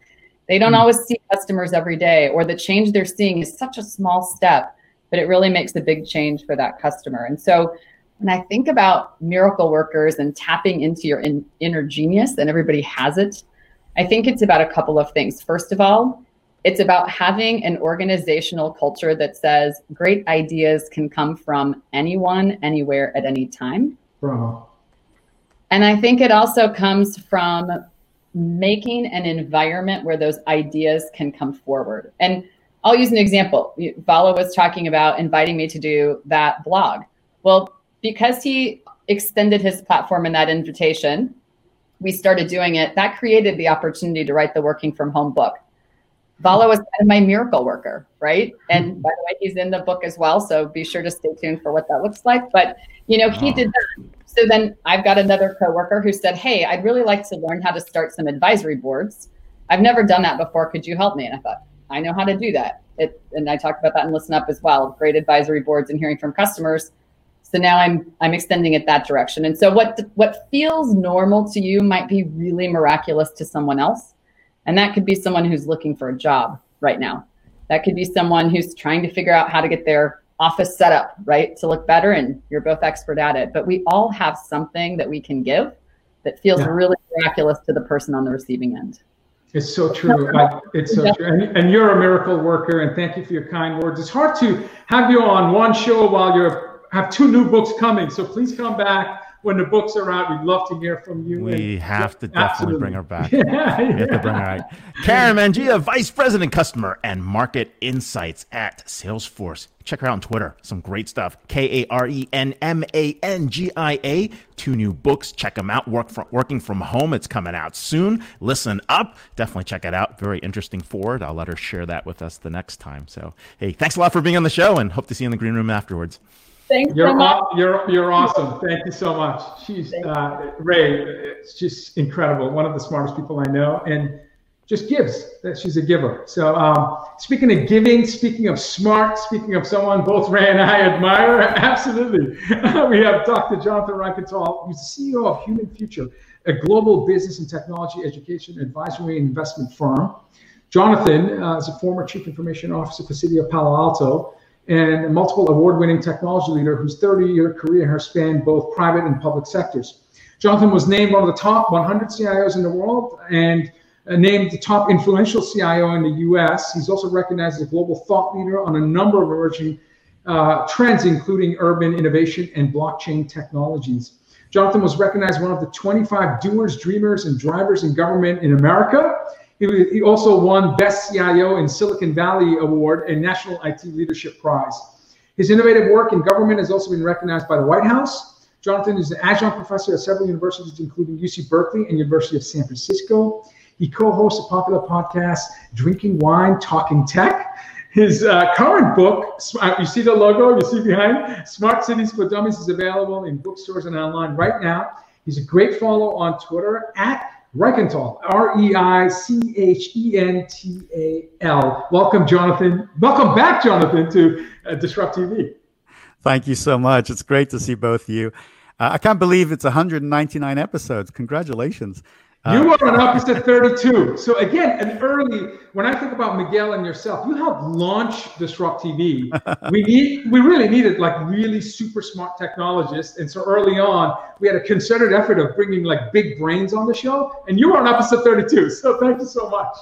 They don't mm. always see customers every day, or the change they're seeing is such a small step, but it really makes a big change for that customer. And so when I think about miracle workers and tapping into your in, inner genius, and everybody has it, I think it's about a couple of things. First of all, it's about having an organizational culture that says great ideas can come from anyone, anywhere, at any time. Bravo. And I think it also comes from making an environment where those ideas can come forward. And I'll use an example. Vala was talking about inviting me to do that blog. Well, because he extended his platform in that invitation, we started doing it. That created the opportunity to write the working from home book. Vala was kind of my miracle worker, right? And hmm. by the way, he's in the book as well. So be sure to stay tuned for what that looks like. But, you know, he did that. So then I've got another coworker who said, Hey, I'd really like to learn how to start some advisory boards. I've never done that before. Could you help me? And I thought, I know how to do that. It, and I talked about that in Listen Up as well. Great advisory boards and hearing from customers. So now I'm I'm extending it that direction. And so what what feels normal to you might be really miraculous to someone else. And that could be someone who's looking for a job right now. That could be someone who's trying to figure out how to get their office set up, right, to look better and you're both expert at it. But we all have something that we can give that feels yeah. really miraculous to the person on the receiving end. It's so true. I, it's so true. And, and, you're a miracle worker, and thank you for your kind words. It's hard to have you on one show while you have two new books coming. So please come back when the books are out. We'd love to hear from you. We and, have to definitely absolutely. bring her back. Yeah, we have to bring her back. Karen Mangia, Vice President Customer and Market Insights at Salesforce. Check her out on Twitter. Some great stuff. K A R E N M A N G I A. Two new books. Check them out. Work from, working from home. It's coming out soon. Listen up. Definitely check it out. Very interesting forward. I'll let her share that with us the next time. So, hey, thanks a lot for being on the show and hope to see you in the green room afterwards. Thanks you're so much. you're you're awesome. Thank you so much. She's uh, Ray. It's just incredible. One of the smartest people I know, and just gives. That she's a giver. So um, speaking of giving, speaking of smart, speaking of someone both Ray and I admire, absolutely. we have Dr. Jonathan Reichental, who's the CEO of Human Future, a global business and technology education advisory and investment firm. Jonathan uh, is a former chief information officer for the city of Palo Alto and a multiple award-winning technology leader whose 30-year career has spanned both private and public sectors. Jonathan was named one of the top 100 CIOs in the world and uh, named the top influential CIO in the US. He's also recognized as a global thought leader on a number of emerging uh, trends, including urban innovation and blockchain technologies. Jonathan was recognized one of the 25 doers, dreamers, and drivers in government in America he, he also won Best CIO in Silicon Valley Award and National IT Leadership Prize. His innovative work in government has also been recognized by the White House. Jonathan is an adjunct professor at several universities, including UC Berkeley and University of San Francisco. He co-hosts a popular podcast, Drinking Wine, Talking Tech. His uh, current book, uh, you see the logo, you see behind, Smart Cities for Dummies, is available in bookstores and online right now. He's a great follow on Twitter at Reichental, R E I C H E N T A L. Welcome, Jonathan. Welcome back, Jonathan, to uh, Disrupt TV. Thank you so much. It's great to see both of you. Uh, I can't believe it's 199 episodes. Congratulations. You uh, were on episode 32. So again, an early. When I think about Miguel and yourself, you helped launch Disrupt TV. we need, we really needed like really super smart technologists, and so early on, we had a concerted effort of bringing like big brains on the show. And you were on episode 32. So thank you so much.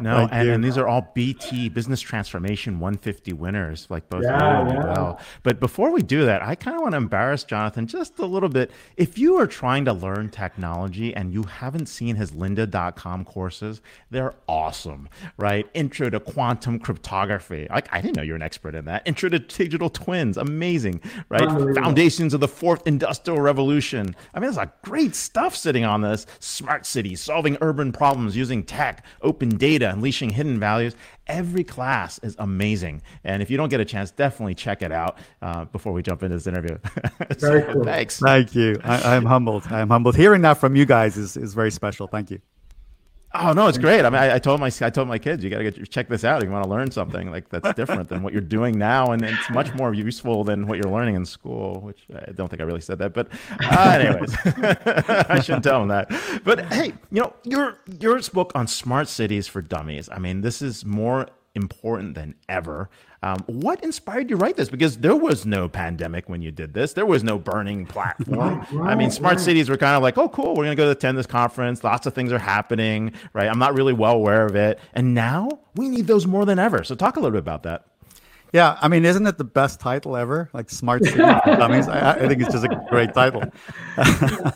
No, and, and, these are all BT Business Transformation 150 winners, like both yeah, yeah. well. But before we do that, I kind of want to embarrass Jonathan just a little bit. If you are trying to learn technology and you haven't seen seen his lynda.com courses. They're awesome, right? Intro to quantum cryptography. Like, I didn't know you're an expert in that. Intro to digital twins. Amazing, right? Foundations of the fourth industrial revolution. I mean, there's like great stuff sitting on this. Smart cities, solving urban problems using tech, open data, unleashing hidden values. Every class is amazing. And if you don't get a chance, definitely check it out uh, before we jump into this interview. Very cool. Thanks. Thank you. I, am humbled. I'm humbled. Hearing that from you guys is, is very special. Thank you. Oh no, it's great. I mean, I, I, told my I told my kids, you got to get check this out. If you want to learn something like that's different than what you're doing now, and it's much more useful than what you're learning in school. Which I don't think I really said that, but uh, anyways, I shouldn't tell them that. But hey, you know, your your book on smart cities for dummies. I mean, this is more important than ever. Um, what inspired you to write this? Because there was no pandemic when you did this. There was no burning platform. Right, I mean, smart right. cities were kind of like, oh, cool, we're going to go to attend this conference. Lots of things are happening, right? I'm not really well aware of it. And now we need those more than ever. So talk a little bit about that. Yeah, I mean, isn't it the best title ever? Like Smart City Dummies. I, I, think it's just a great title. uh,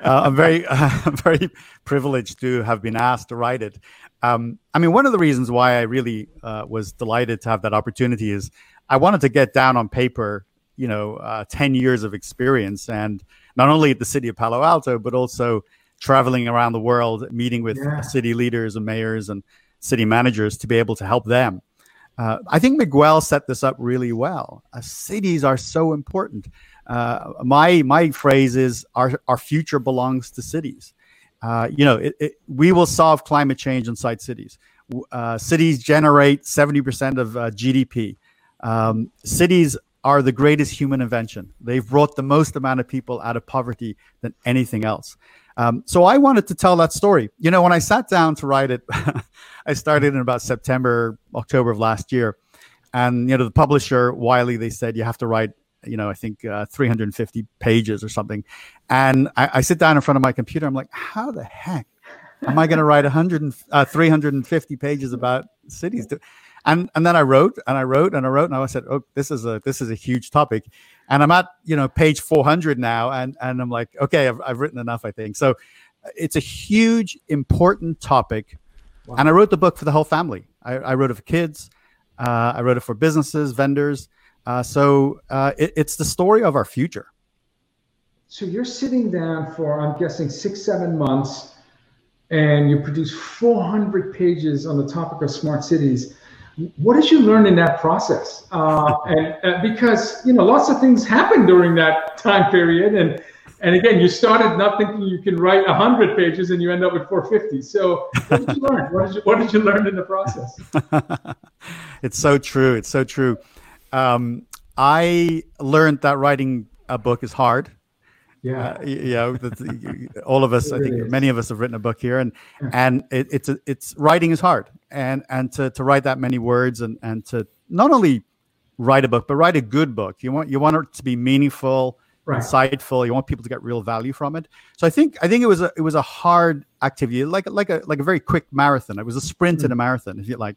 I'm very, uh, very privileged to have been asked to write it. Um, I mean, one of the reasons why I really uh, was delighted to have that opportunity is I wanted to get down on paper, you know, uh, 10 years of experience and not only at the city of Palo Alto, but also traveling around the world, meeting with yeah. city leaders and mayors and city managers to be able to help them. Uh, I think Miguel set this up really well. Uh, cities are so important. Uh, my my phrase is our our future belongs to cities. Uh, you know, it, it, we will solve climate change inside cities. Uh, cities generate 70% of uh, GDP. Um, cities are the greatest human invention. They've brought the most amount of people out of poverty than anything else. Um, so I wanted to tell that story. You know, when I sat down to write it, I started in about September, October of last year. And, you know, the publisher, Wiley, they said you have to write you know, I think uh, 350 pages or something. And I, I, sit down in front of my computer. I'm like, how the heck am I going to write 100, uh, 350 pages about cities? And and then I wrote and I wrote and I wrote and I said, oh, this is a this is a huge topic. And I'm at you know page 400 now, and and I'm like, okay, I've, I've written enough, I think. So it's a huge, important topic. Wow. And I wrote the book for the whole family. I, I wrote it for kids. Uh, I wrote it for businesses, vendors. Uh, so uh, it, it's the story of our future. So you're sitting down for, I'm guessing, six, seven months, and you produce 400 pages on the topic of smart cities. What did you learn in that process? Uh, and uh, because you know, lots of things happen during that time period, and and again, you started not thinking you can write 100 pages, and you end up with 450. So what did you learn? What did you, what did you learn in the process? it's so true. It's so true. Um, I learned that writing a book is hard. Yeah, uh, know, all of us. I think many of us have written a book here, and yeah. and it, it's a, it's writing is hard, and and to to write that many words, and and to not only write a book, but write a good book. You want you want it to be meaningful, right. insightful. You want people to get real value from it. So I think I think it was a it was a hard activity, like like a like a very quick marathon. It was a sprint mm-hmm. in a marathon, if you like.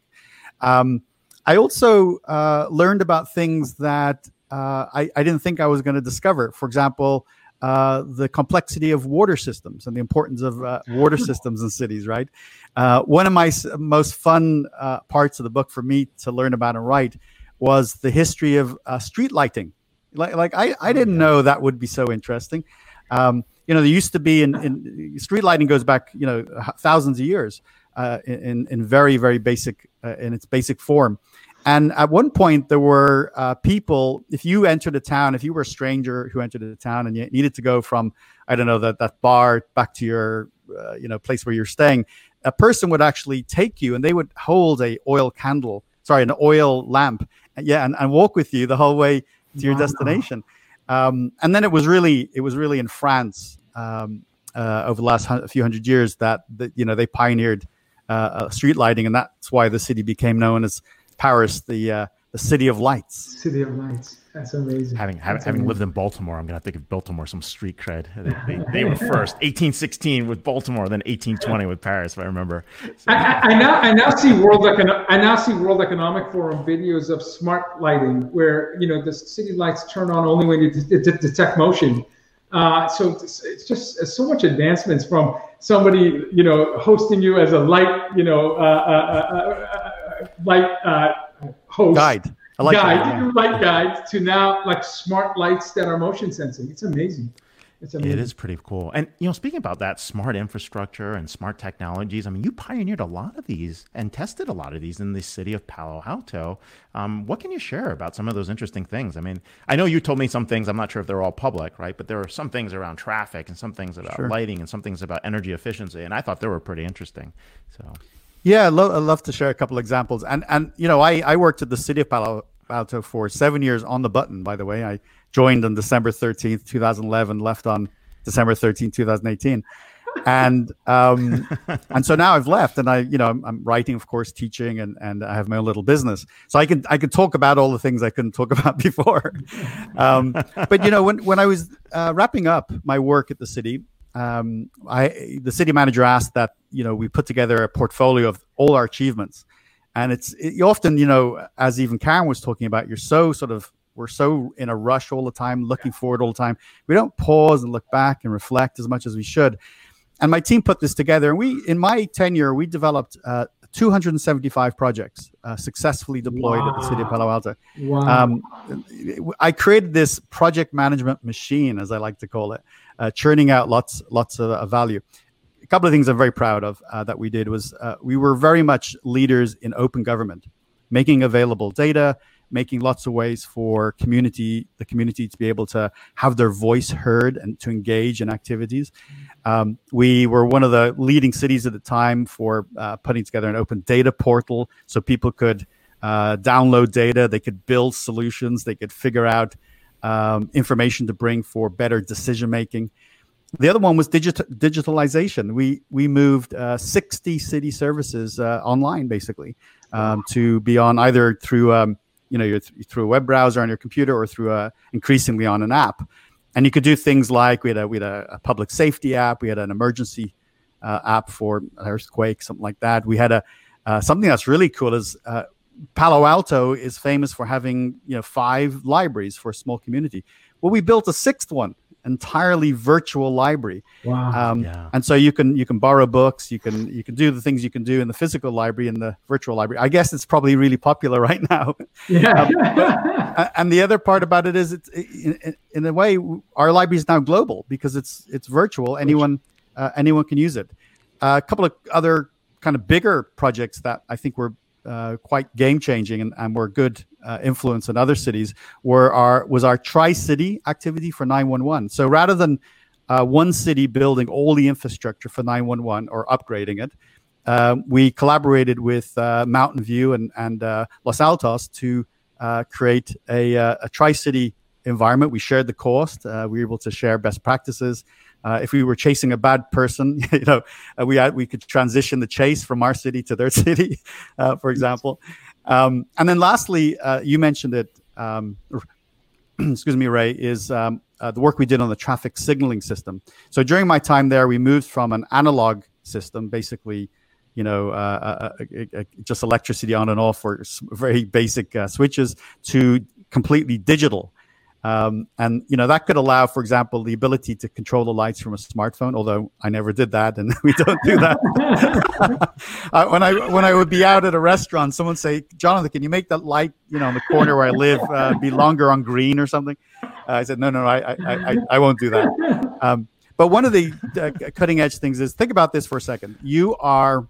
Um, I also uh, learned about things that uh, I, I, didn't think I was going to discover. For example, uh, the complexity of water systems and the importance of uh, water systems in cities, right? Uh, one of my most fun uh, parts of the book for me to learn about and write was the history of street lighting. Like, like I, I didn't know that would be so interesting. Um, you know, there used to be in, in street lighting goes back, you know, thousands of years uh, in in very very basic uh, in its basic form. And at one point, there were uh, people. If you entered a town, if you were a stranger who entered a town and you needed to go from, I don't know, that that bar back to your, uh, you know, place where you're staying, a person would actually take you, and they would hold a oil candle, sorry, an oil lamp, yeah, and, and walk with you the whole way to your wow. destination. Um, and then it was really, it was really in France um, uh, over the last few hundred years that, that you know they pioneered uh, uh, street lighting, and that's why the city became known as Paris, the uh, the city of lights. City of lights. That's amazing. Having That's having amazing. lived in Baltimore, I'm gonna think of Baltimore some street cred. They, they, they, were first, 1816 with Baltimore, then 1820 with Paris, if I remember. So, I, I, now I now see World Econ- I now see World Economic Forum videos of smart lighting, where you know the city lights turn on only when you d- d- detect motion. Uh, so it's, it's just so much advancements from somebody, you know, hosting you as a light, you know, uh, uh, uh, uh light host guide, like guide, that, yeah. light guide to now like smart lights that are motion sensing. It's amazing. It's amazing. It is pretty cool. And you know, speaking about that smart infrastructure and smart technologies, I mean, you pioneered a lot of these and tested a lot of these in the city of Palo Alto. Um, what can you share about some of those interesting things? I mean, I know you told me some things. I'm not sure if they're all public, right? But there are some things around traffic and some things about sure. lighting and some things about energy efficiency, and I thought they were pretty interesting. So. Yeah, I'd love, I'd love to share a couple examples. And and you know, I, I worked at the city of Palo Alto for seven years on the button. By the way, I joined on December 13th, 2011, left on December 13th, 2018. And um, and so now I've left, and I, you know, I'm, I'm, writing, of course, teaching, and and I have my own little business. So I can I can talk about all the things I couldn't talk about before. Um, but you know, when when I was uh, wrapping up my work at the city, um, I the city manager asked that you know we put together a portfolio of all our achievements, and it's it, you often you know as even Karen was talking about, you're so sort of we're so in a rush all the time, looking forward all the time. We don't pause and look back and reflect as much as we should. And my team put this together, and we, in my tenure, we developed uh, 275 projects uh, successfully deployed wow. at the city of Palo Alto. Wow. Um, I created this project management machine, as I like to call it, uh, churning out lots, lots of, value. A couple of things I'm very proud of uh, that we did was uh, we were very much leaders in open government, making available data, making lots of ways for community the community to be able to have their voice heard and to engage in activities. Um, we were one of the leading cities at the time for uh, putting together an open data portal so people could uh, download data, they could build solutions, they could figure out um, information to bring for better decision making. The other one was digit- digitalization. We we moved uh, 60 city services uh, online, basically, um, to be on either through um, you know you're th- through a web browser on your computer or through a increasingly on an app and you could do things like we had a we had a, a public safety app we had an emergency uh, app for earthquake something like that we had a uh, something that's really cool is uh, Palo Alto is famous for having you know five libraries for a small community. Well, we built a sixth one entirely virtual library. Wow. Um, yeah. And so you can you can borrow books, you can you can do the things you can do in the physical library in the virtual library. I guess it's probably really popular right now. Yeah. um, and the other part about it is it's in, in, a way our library is now global because it's it's virtual. Anyone uh, anyone can use it. Uh, a couple of other kind of bigger projects that I think were uh, quite game changing and, and were good uh, influence in other cities were our was our tri city activity for 911. So rather than uh, one city building all the infrastructure for 911 or upgrading it, uh, we collaborated with uh, Mountain View and, and uh, Los Altos to create a, a tri city environment. We shared the cost. we were able to share best practices. Uh, if we were chasing a bad person, you know, uh, we had, we could transition the chase from our city to their city, uh, for example. Um, and then lastly, uh, you mentioned it. Um, excuse me, Ray, is um, uh, the work we did on the traffic signaling system. So during my time there, we moved from an analog system, basically, you know, uh, just electricity on and off or very basic switches, to completely digital. Um, and you know that could allow, for example, the ability to control the lights from a smartphone. Although I never did that, and we don't do that. uh, when I when I would be out at a restaurant, someone say, "Jonathan, can you make that light, you know, in the corner where I live, uh, be longer on green or something?" Uh, I said, "No, no, I, I, I, I won't do that." Um, but one of the uh, cutting edge things is think about this for a second. You are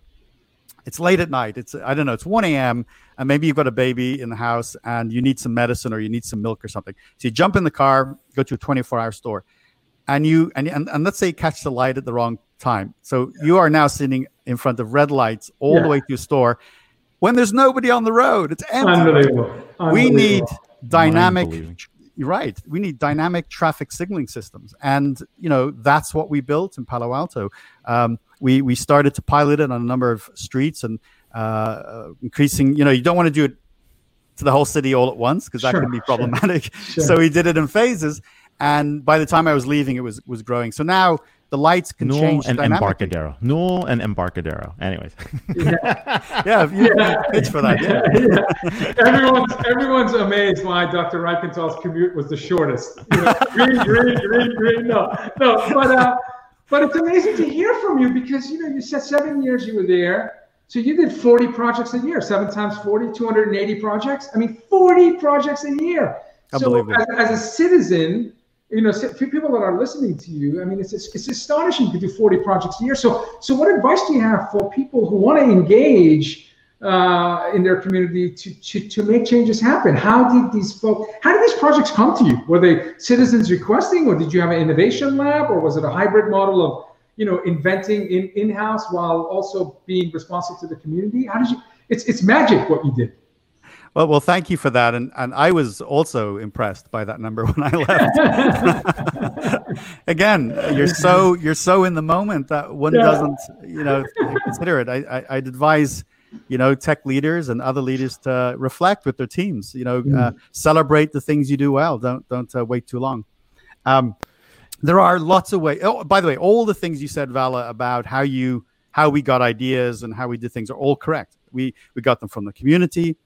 it's late at night. It's I don't know. It's one a.m. and maybe you've got a baby in the house and you need some medicine or you need some milk or something. So you jump in the car, go to a twenty-four hour store, and you and, and and let's say you catch the light at the wrong time. So yeah. you are now sitting in front of red lights all yeah. the way to your store when there's nobody on the road. It's empty. Unbelievable. Unbelievable. We need dynamic you're right. We need dynamic traffic signaling systems, and you know that's what we built in Palo Alto. Um, we we started to pilot it on a number of streets and uh, uh increasing. You know, you don't want to do it to the whole city all at once because that sure, can be problematic. Sure. So we did it in phases, and by the time I was leaving, it was was growing. So now the lights can no change. and Embarcadero. No and Embarcadero. Anyways. yeah, yeah, you, yeah. pitch for that. Yeah. yeah. Everyone's everyone's amazed why Dr. Reichental's commute was the shortest. You know, green, green, green, green. No, no, but uh, but it's amazing to hear from you because you know you said seven years you were there. So you did 40 projects a year, seven times 40, 280 projects. I mean, 40 projects a year. So as, as a citizen, you know, people that are listening to you, I mean, it's, it's, it's astonishing to do 40 projects a year. So, so what advice do you have for people who want to engage uh, in their community to, to, to make changes happen? How did these folks, how did these projects come to you? Were they citizens requesting, or did you have an innovation lab, or was it a hybrid model of, you know, inventing in in-house while also being responsive to the community? How did you? It's it's magic what you did. Well, well, thank you for that, and and I was also impressed by that number when I left. Again, you're so you're so in the moment that one yeah. doesn't, you know, consider it. I, I would advise, you know, tech leaders and other leaders to reflect with their teams. You know, mm. uh, celebrate the things you do well. Don't don't uh, wait too long. Um, there are lots of ways. Oh, by the way, all the things you said, Vala, about how you how we got ideas and how we did things are all correct. We we got them from the community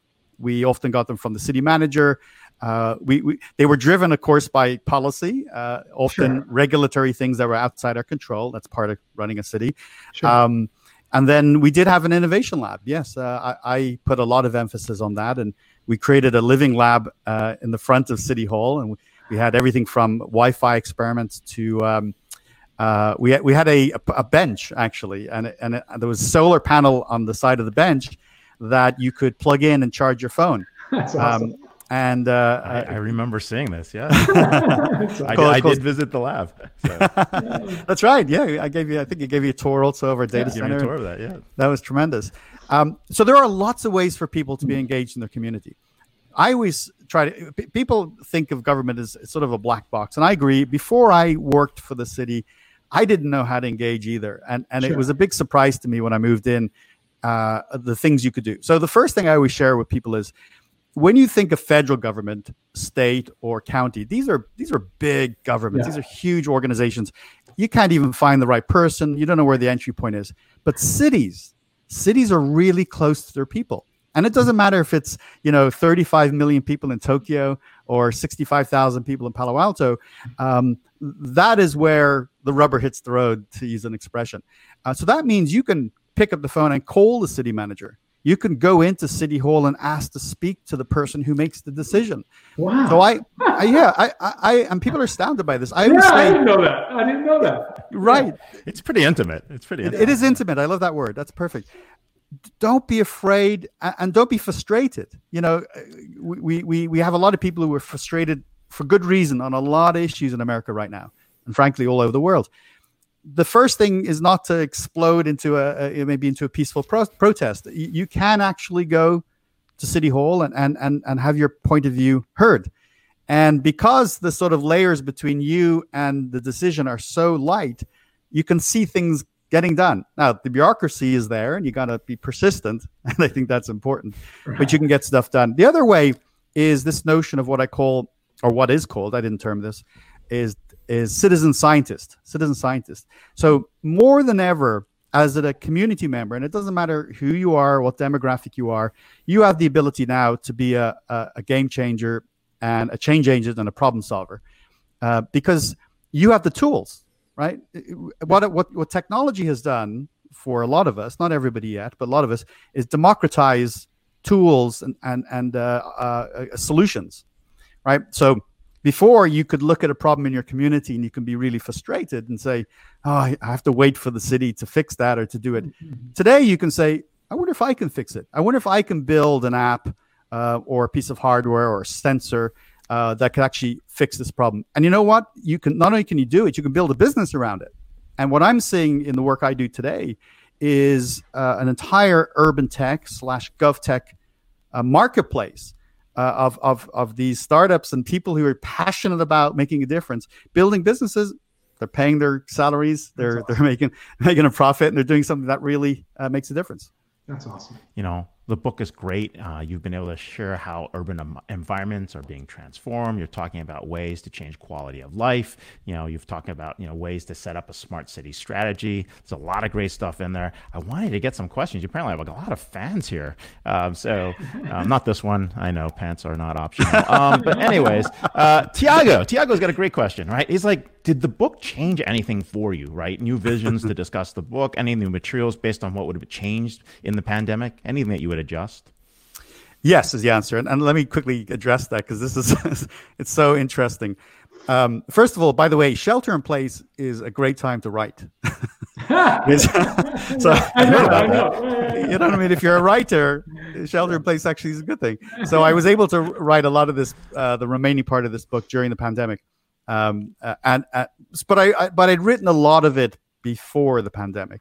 we often got them from the city manager. Uh, we, we, they were driven, of course, by policy, uh, often sure. regulatory things that were outside our control. That's part of running a city. Sure. Um, and then we did have an innovation lab. Yes, uh, I, I, put a lot of emphasis on that, and we created a living lab uh, in the front of City Hall, and we, we had everything from Wi-Fi experiments to um, uh, we had, we had a, a bench actually, and and it, there was a solar panel on the side of the bench that you could plug in and charge your phone. That's awesome. Um, and uh, I, I, remember seeing this. Yeah, I, I, did visit the lab. So. That's right. Yeah, I gave you. I think you gave you a tour also over a data yeah, center. Give me a tour of that. Yeah, that was tremendous. Um, so there are lots of ways for people to be engaged in their community. I always try to. People think of government as sort of a black box, and I agree. Before I worked for the city, I didn't know how to engage either, and and sure. it was a big surprise to me when I moved in uh, the things you could do. So the first thing I always share with people is when you think of federal government, state or county, these are these are big governments. Yeah. These are huge organizations. You can't even find the right person. You don't know where the entry point is. But cities, cities are really close to their people. And it doesn't matter if it's, you know, 35 million people in Tokyo or 65,000 people in Palo Alto. Um, that is where the rubber hits the road, to use an expression. Uh, so that means you can pick up the phone and call the city manager. You can go into City Hall and ask to speak to the person who makes the decision. Wow. So I, I yeah, I, I, and people are astounded by this. I yeah, say, I didn't know that. I didn't know that. Right. It's pretty intimate. It's pretty. Intimate. It, it is intimate. I love that word. That's perfect. Don't be afraid and don't be frustrated. You know, uh, we, we, we have a lot of people who are frustrated for good reason on a lot of issues in America right now, and frankly, all over the world the first thing is not to explode into a, a maybe into a peaceful pro- protest. You, you, can actually go to city hall and, and and and have your point of view heard. And because the sort of layers between you and the decision are so light, you can see things getting done. Now, the bureaucracy is there and you got to be persistent. And I think that's important, right. but you can get stuff done. The other way is this notion of what I call, or what is called, I didn't term this, is is citizen scientist, citizen scientist. So more than ever, as a community member, and it doesn't matter who you are, what demographic you are, you have the ability now to be a, a, a game changer and a change agent and a problem solver, uh, because you have the tools, right? What what what technology has done for a lot of us, not everybody yet, but a lot of us, is democratize tools and and and uh, uh, solutions, right? So before, you could look at a problem in your community and you can be really frustrated and say, Oh, I have to wait for the city to fix that or to do it. Mm-hmm. Today, you can say, I wonder if I can fix it. I wonder if I can build an app uh, or a piece of hardware or a sensor uh, that could actually fix this problem. And you know what? You can not only can you do it, you can build a business around it. And what I'm seeing in the work I do today is uh, an entire urban tech slash gov tech uh, marketplace uh, of, of, of these startups and people who are passionate about making a difference, building businesses. They're paying their salaries. They're awesome. they're making making a profit, and they're doing something that really uh, makes a difference. That's awesome. You know, the book is great. Uh, you've been able to share how urban environments are being transformed. You're talking about ways to change quality of life. You know, you've talked about you know ways to set up a smart city strategy. There's a lot of great stuff in there. I wanted to get some questions. You apparently have a lot of fans here. Um, so, um, not this one. I know pants are not optional. Um, but anyways, uh, Tiago. Tiago's got a great question. Right? He's like, did the book change anything for you? Right? New visions to discuss the book. Any new materials based on what would have changed in the pandemic? Anything that you would adjust? Yes, is the answer. And, and let me quickly address that because this is it's so interesting. Um, first of all, by the way, shelter in place is a great time to write. so I know, I know. you know what I mean. If you're a writer, shelter in place actually is a good thing. So I was able to write a lot of this, uh, the remaining part of this book during the pandemic, um, uh, and uh, but I, I, but I'd written a lot of it before the pandemic,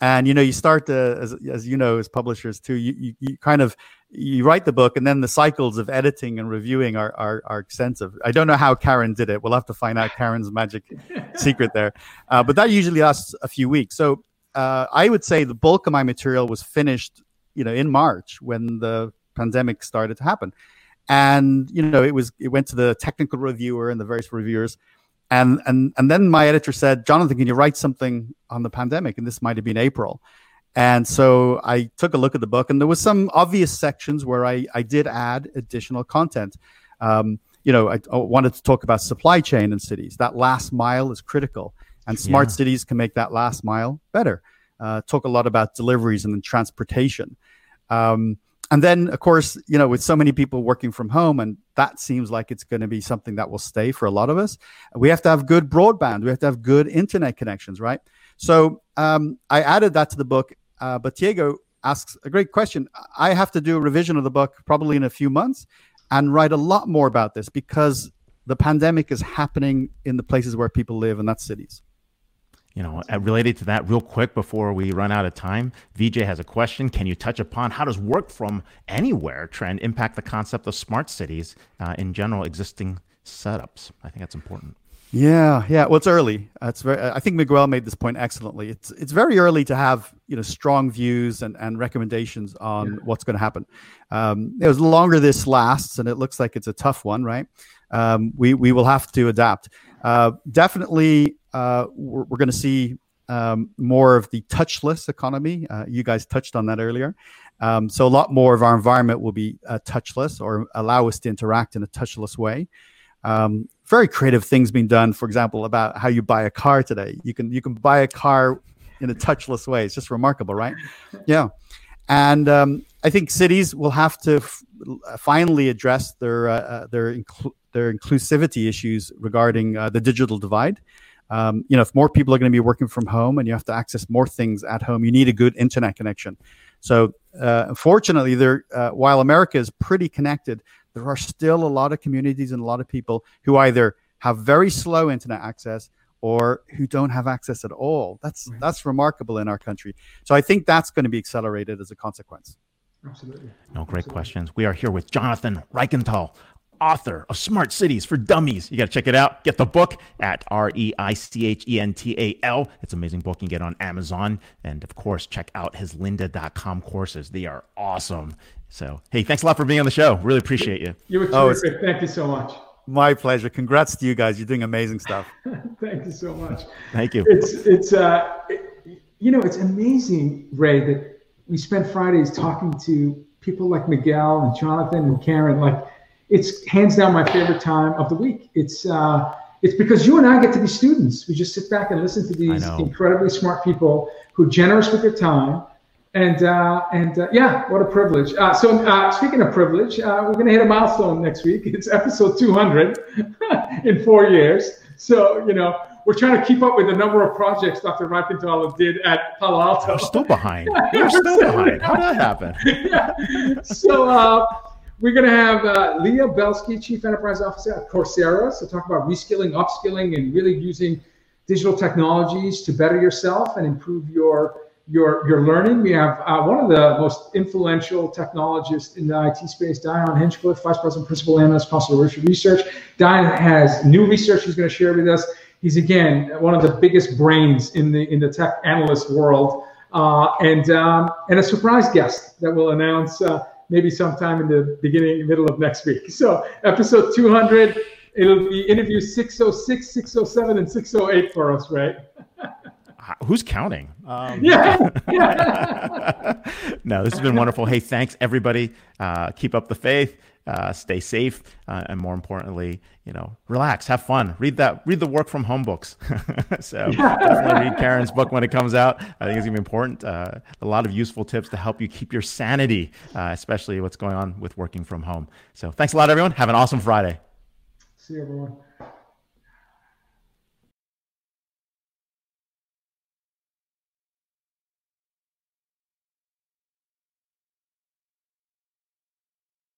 and you know you start to as, as you know as publishers too, you, you, you kind of you write the book and then the cycles of editing and reviewing are, are, are extensive. I don't know how Karen did it. We'll have to find out Karen's magic secret there. Uh, but that usually lasts a few weeks. So uh, I would say the bulk of my material was finished, you know, in March when the pandemic started to happen. And, you know, it was, it went to the technical reviewer and the various reviewers. And, and, and then my editor said, Jonathan, can you write something on the pandemic? And this might have been April. And so I took a look at the book, and there was some obvious sections where I, I did add additional content. Um, you know, I, I, wanted to talk about supply chain in cities. That last mile is critical, and smart yeah. cities can make that last mile better. Uh, talk a lot about deliveries and then transportation. Um, and then, of course, you know, with so many people working from home, and that seems like it's going to be something that will stay for a lot of us, we have to have good broadband. We have to have good internet connections, right? So um, I added that to the book. Uh, but Diego asks a great question. I have to do a revision of the book probably in a few months and write a lot more about this because the pandemic is happening in the places where people live, and that's cities. You know, uh, related to that, real quick before we run out of time, VJ has a question. Can you touch upon how does work from anywhere trend impact the concept of smart cities uh, in general existing setups? I think that's important. Yeah, yeah. Well, it's early. It's very. I think Miguel made this point excellently. It's it's very early to have you know strong views and, and recommendations on yeah. what's going to happen. Um, as longer this lasts, and it looks like it's a tough one, right? Um, we we will have to adapt. Uh, definitely, uh, we're, we're going to see um, more of the touchless economy. Uh, you guys touched on that earlier. Um, so a lot more of our environment will be uh, touchless or allow us to interact in a touchless way. Um, very creative things being done. For example, about how you buy a car today. You can you can buy a car in a touchless way. It's just remarkable, right? Yeah, and um, I think cities will have to f- finally address their uh, uh, their inclu- their inclusivity issues regarding uh, the digital divide. Um, you know, if more people are going to be working from home and you have to access more things at home, you need a good internet connection. So, uh, unfortunately, there uh, while America is pretty connected, there are still a lot of communities and a lot of people who either have very slow internet access or who don't have access at all. That's right. that's remarkable in our country. So I think that's going to be accelerated as a consequence. Absolutely. No, great Absolutely. questions. We are here with Jonathan Reichental, author of Smart Cities for Dummies. You got to check it out. Get the book at R E I C H E N T A L. It's an amazing book. You can get on Amazon. And of course, check out his lynda.com courses. They are awesome. So, hey, thanks a lot for being on the show. Really appreciate you. You were terrific. Oh, Thank you so much. My pleasure. Congrats to you guys. You're doing amazing stuff. Thank you so much. Thank you. It's it's uh, it, you know, it's amazing, Ray, that we spend Fridays talking to people like Miguel and Jonathan and Karen. Like, it's hands down my favorite time of the week. It's uh, it's because you and I get to be students. We just sit back and listen to these incredibly smart people who are generous with their time and uh, and uh, yeah, what a privilege. Uh, so uh, speaking of privilege, uh, we're going to hit a milestone next week. It's episode 200 in four years. So you know we're trying to keep up with the number of projects Dr. Reichental did at Palo Alto. We're still behind. We're still behind. How did that happen? yeah. So uh, we're going to have Leah Belsky, Chief Enterprise Officer at Coursera, so talk about reskilling, upskilling, and really using digital technologies to better yourself and improve your your, your learning. We have uh, one of the most influential technologists in the IT space, Dion Hinchcliffe, Vice President, Principal Analyst, Constellation Research. Dion has new research he's going to share with us. He's again one of the biggest brains in the in the tech analyst world, uh, and um, and a surprise guest that we'll announce uh, maybe sometime in the beginning, middle of next week. So episode 200, it'll be interview 606, 607, and 608 for us, right? who's counting? Um, yeah. no, this has been wonderful. Hey, thanks everybody. Uh, keep up the faith. Uh, stay safe, uh, and more importantly, you know, relax, have fun. Read that. Read the work from home books. so definitely read Karen's book when it comes out. I think it's gonna be important. Uh, a lot of useful tips to help you keep your sanity, uh, especially what's going on with working from home. So thanks a lot, everyone. Have an awesome Friday. See you, everyone.